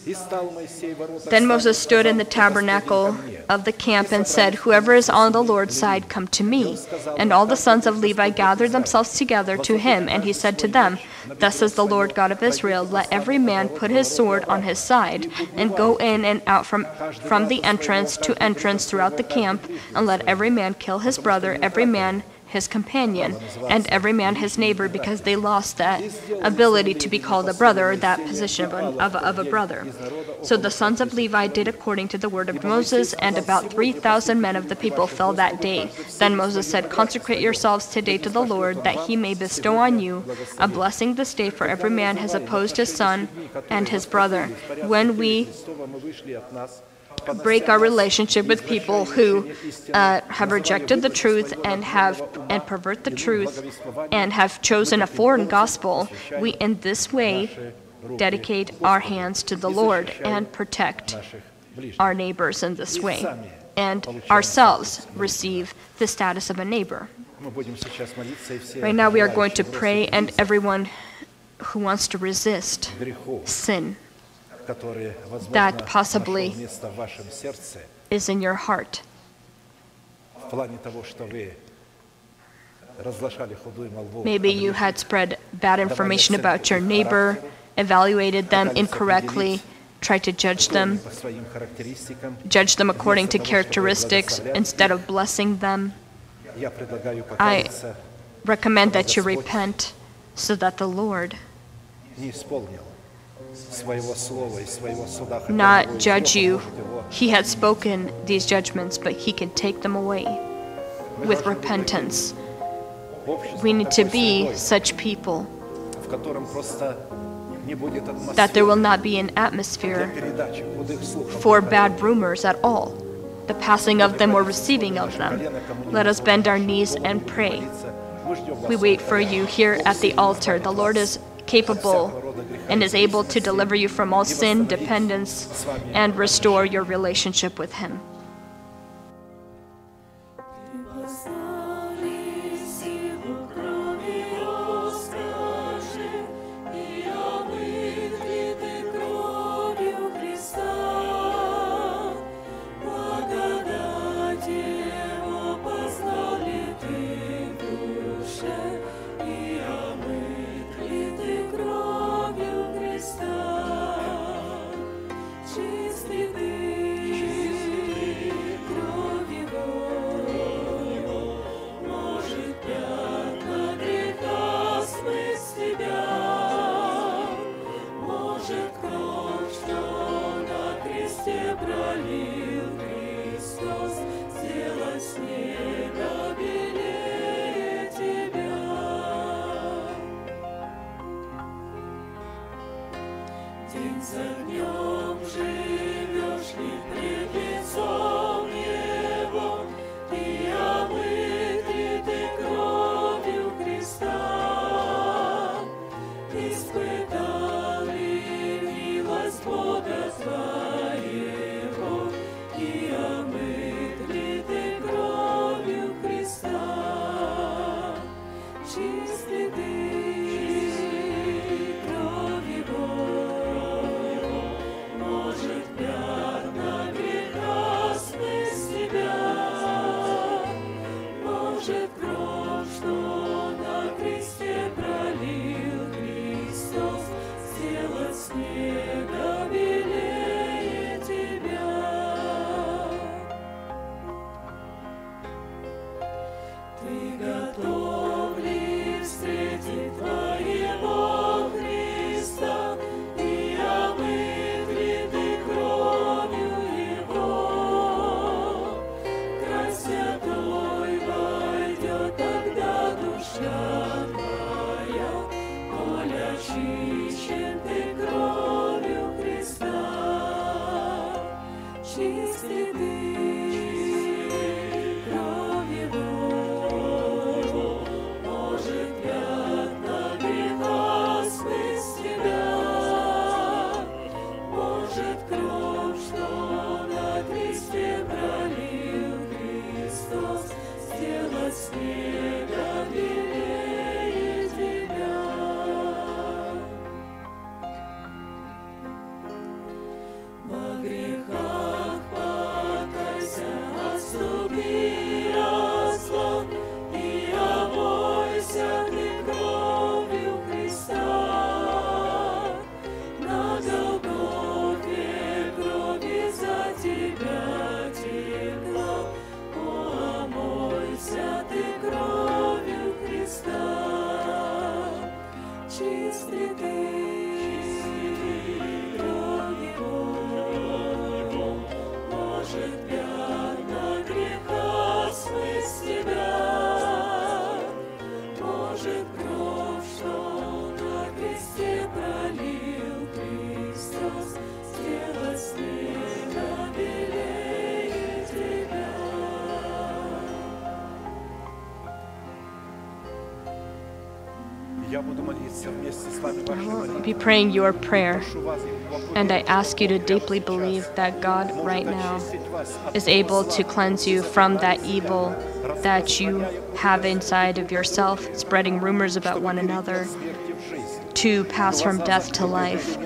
Then Moses stood in the tabernacle of the camp and said, Whoever is on the Lord's side, come to me. And all the sons of Levi gathered themselves together to him, and he said to them, Thus says the Lord God of Israel, Let every man put his sword on his side, and go in and out from, from the entrance to entrance throughout the camp, and let every man kill his brother, every man his companion, and every man his neighbor, because they lost that ability to be called a brother, that position of a, of, of a brother. So the sons of Levi did according to the word of Moses, and about 3,000 men of the people fell that day. Then Moses said, Consecrate yourselves today to the Lord, that he may bestow on you a blessing this day, for every man has opposed his son and his brother. When we break our relationship with people who uh, have rejected the truth and have and pervert the truth and have chosen a foreign gospel. We in this way dedicate our hands to the lord and protect our neighbors in this way. And ourselves receive the status of a neighbor. Right now we are going to pray and everyone who wants to resist sin that possibly is in your heart. Maybe you had spread bad information about your neighbor, evaluated them incorrectly, tried to judge them, judge them according to characteristics instead of blessing them. I recommend that you repent so that the Lord not judge you. He had spoken these judgments, but he can take them away with repentance. We need to be such people that there will not be an atmosphere for bad rumors at all, the passing of them or receiving of them. Let us bend our knees and pray. We wait for you here at the altar. The Lord is capable and is able to deliver you from all sin, dependence, and restore your relationship with Him. I will be praying your prayer. And I ask you to deeply believe that God right now is able to cleanse you from that evil that you have inside of yourself, spreading rumors about one another, to pass from death to life.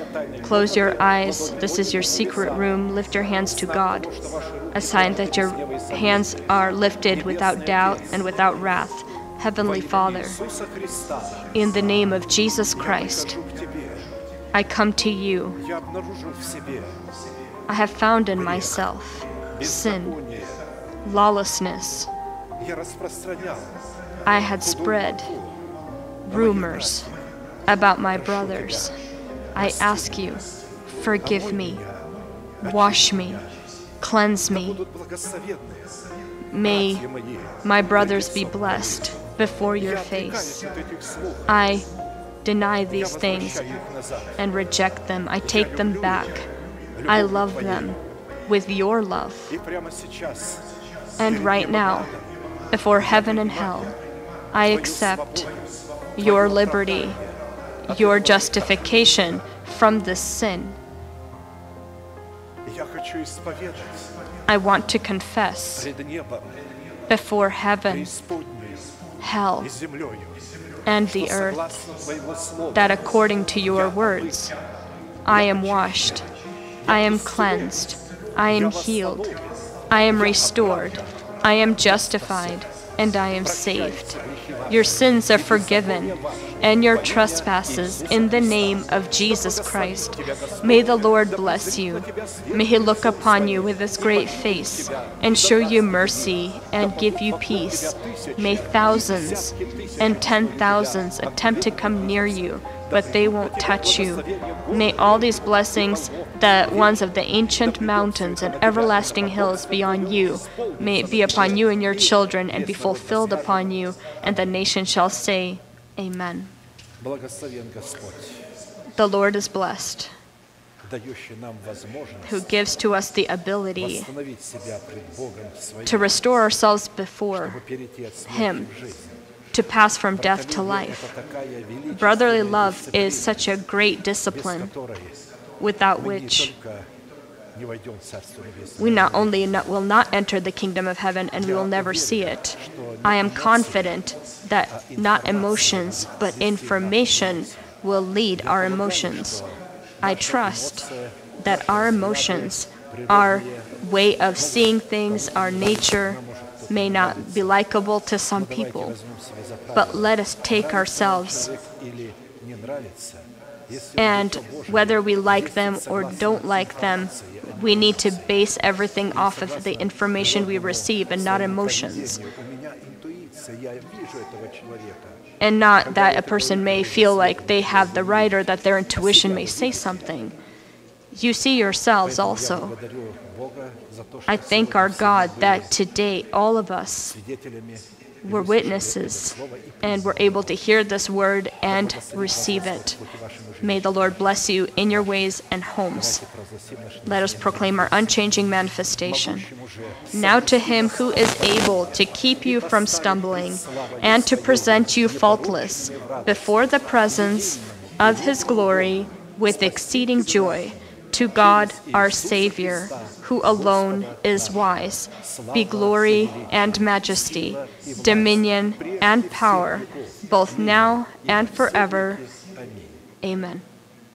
Close your eyes. This is your secret room. Lift your hands to God, a sign that your hands are lifted without doubt and without wrath. Heavenly Father, in the name of Jesus Christ, I come to you. I have found in myself sin, lawlessness. I had spread rumors about my brothers. I ask you, forgive me, wash me, cleanse me. May my brothers be blessed before your face. I deny these things and reject them. I take them back. I love them with your love. And right now, before heaven and hell, I accept your liberty, your justification from this sin. I want to confess before heaven hell and the earth, that according to your words, I am washed, I am cleansed, I am healed, I am restored, I am justified, and I am saved. Your sins are forgiven, and your trespasses in the name of Jesus Christ. May the Lord bless you. May he look upon you with his great face and show you mercy and give you peace. May thousands and ten thousands attempt to come near you, but they won't touch you. May all these blessings, the ones of the ancient mountains and everlasting hills beyond you, may it be upon you and your children and be fulfilled upon you, and the nation shall say, Amen. The Lord is blessed who gives to us the ability to restore ourselves before Him to pass from death to life. Brotherly love is such a great discipline without which we not only not, will not enter the kingdom of heaven and we will never see it. I am confident that not emotions, but information will lead our emotions. I trust that our emotions, our way of seeing things, our nature, may not be likable to some people, but let us take ourselves. And whether we like them or don't like them, we need to base everything off of the information we receive and not emotions. And not that a person may feel like they have the right or that their intuition may say something. You see yourselves also. I thank our God that today all of us were witnesses and were able to hear this word and receive it. May the Lord bless you in your ways and homes. Let us proclaim our unchanging manifestation. Now to him who is able to keep you from stumbling and to present you faultless before the presence of his glory with exceeding joy to God, our Savior, who alone is wise, be glory and majesty, dominion and power, both now and forever. Amen.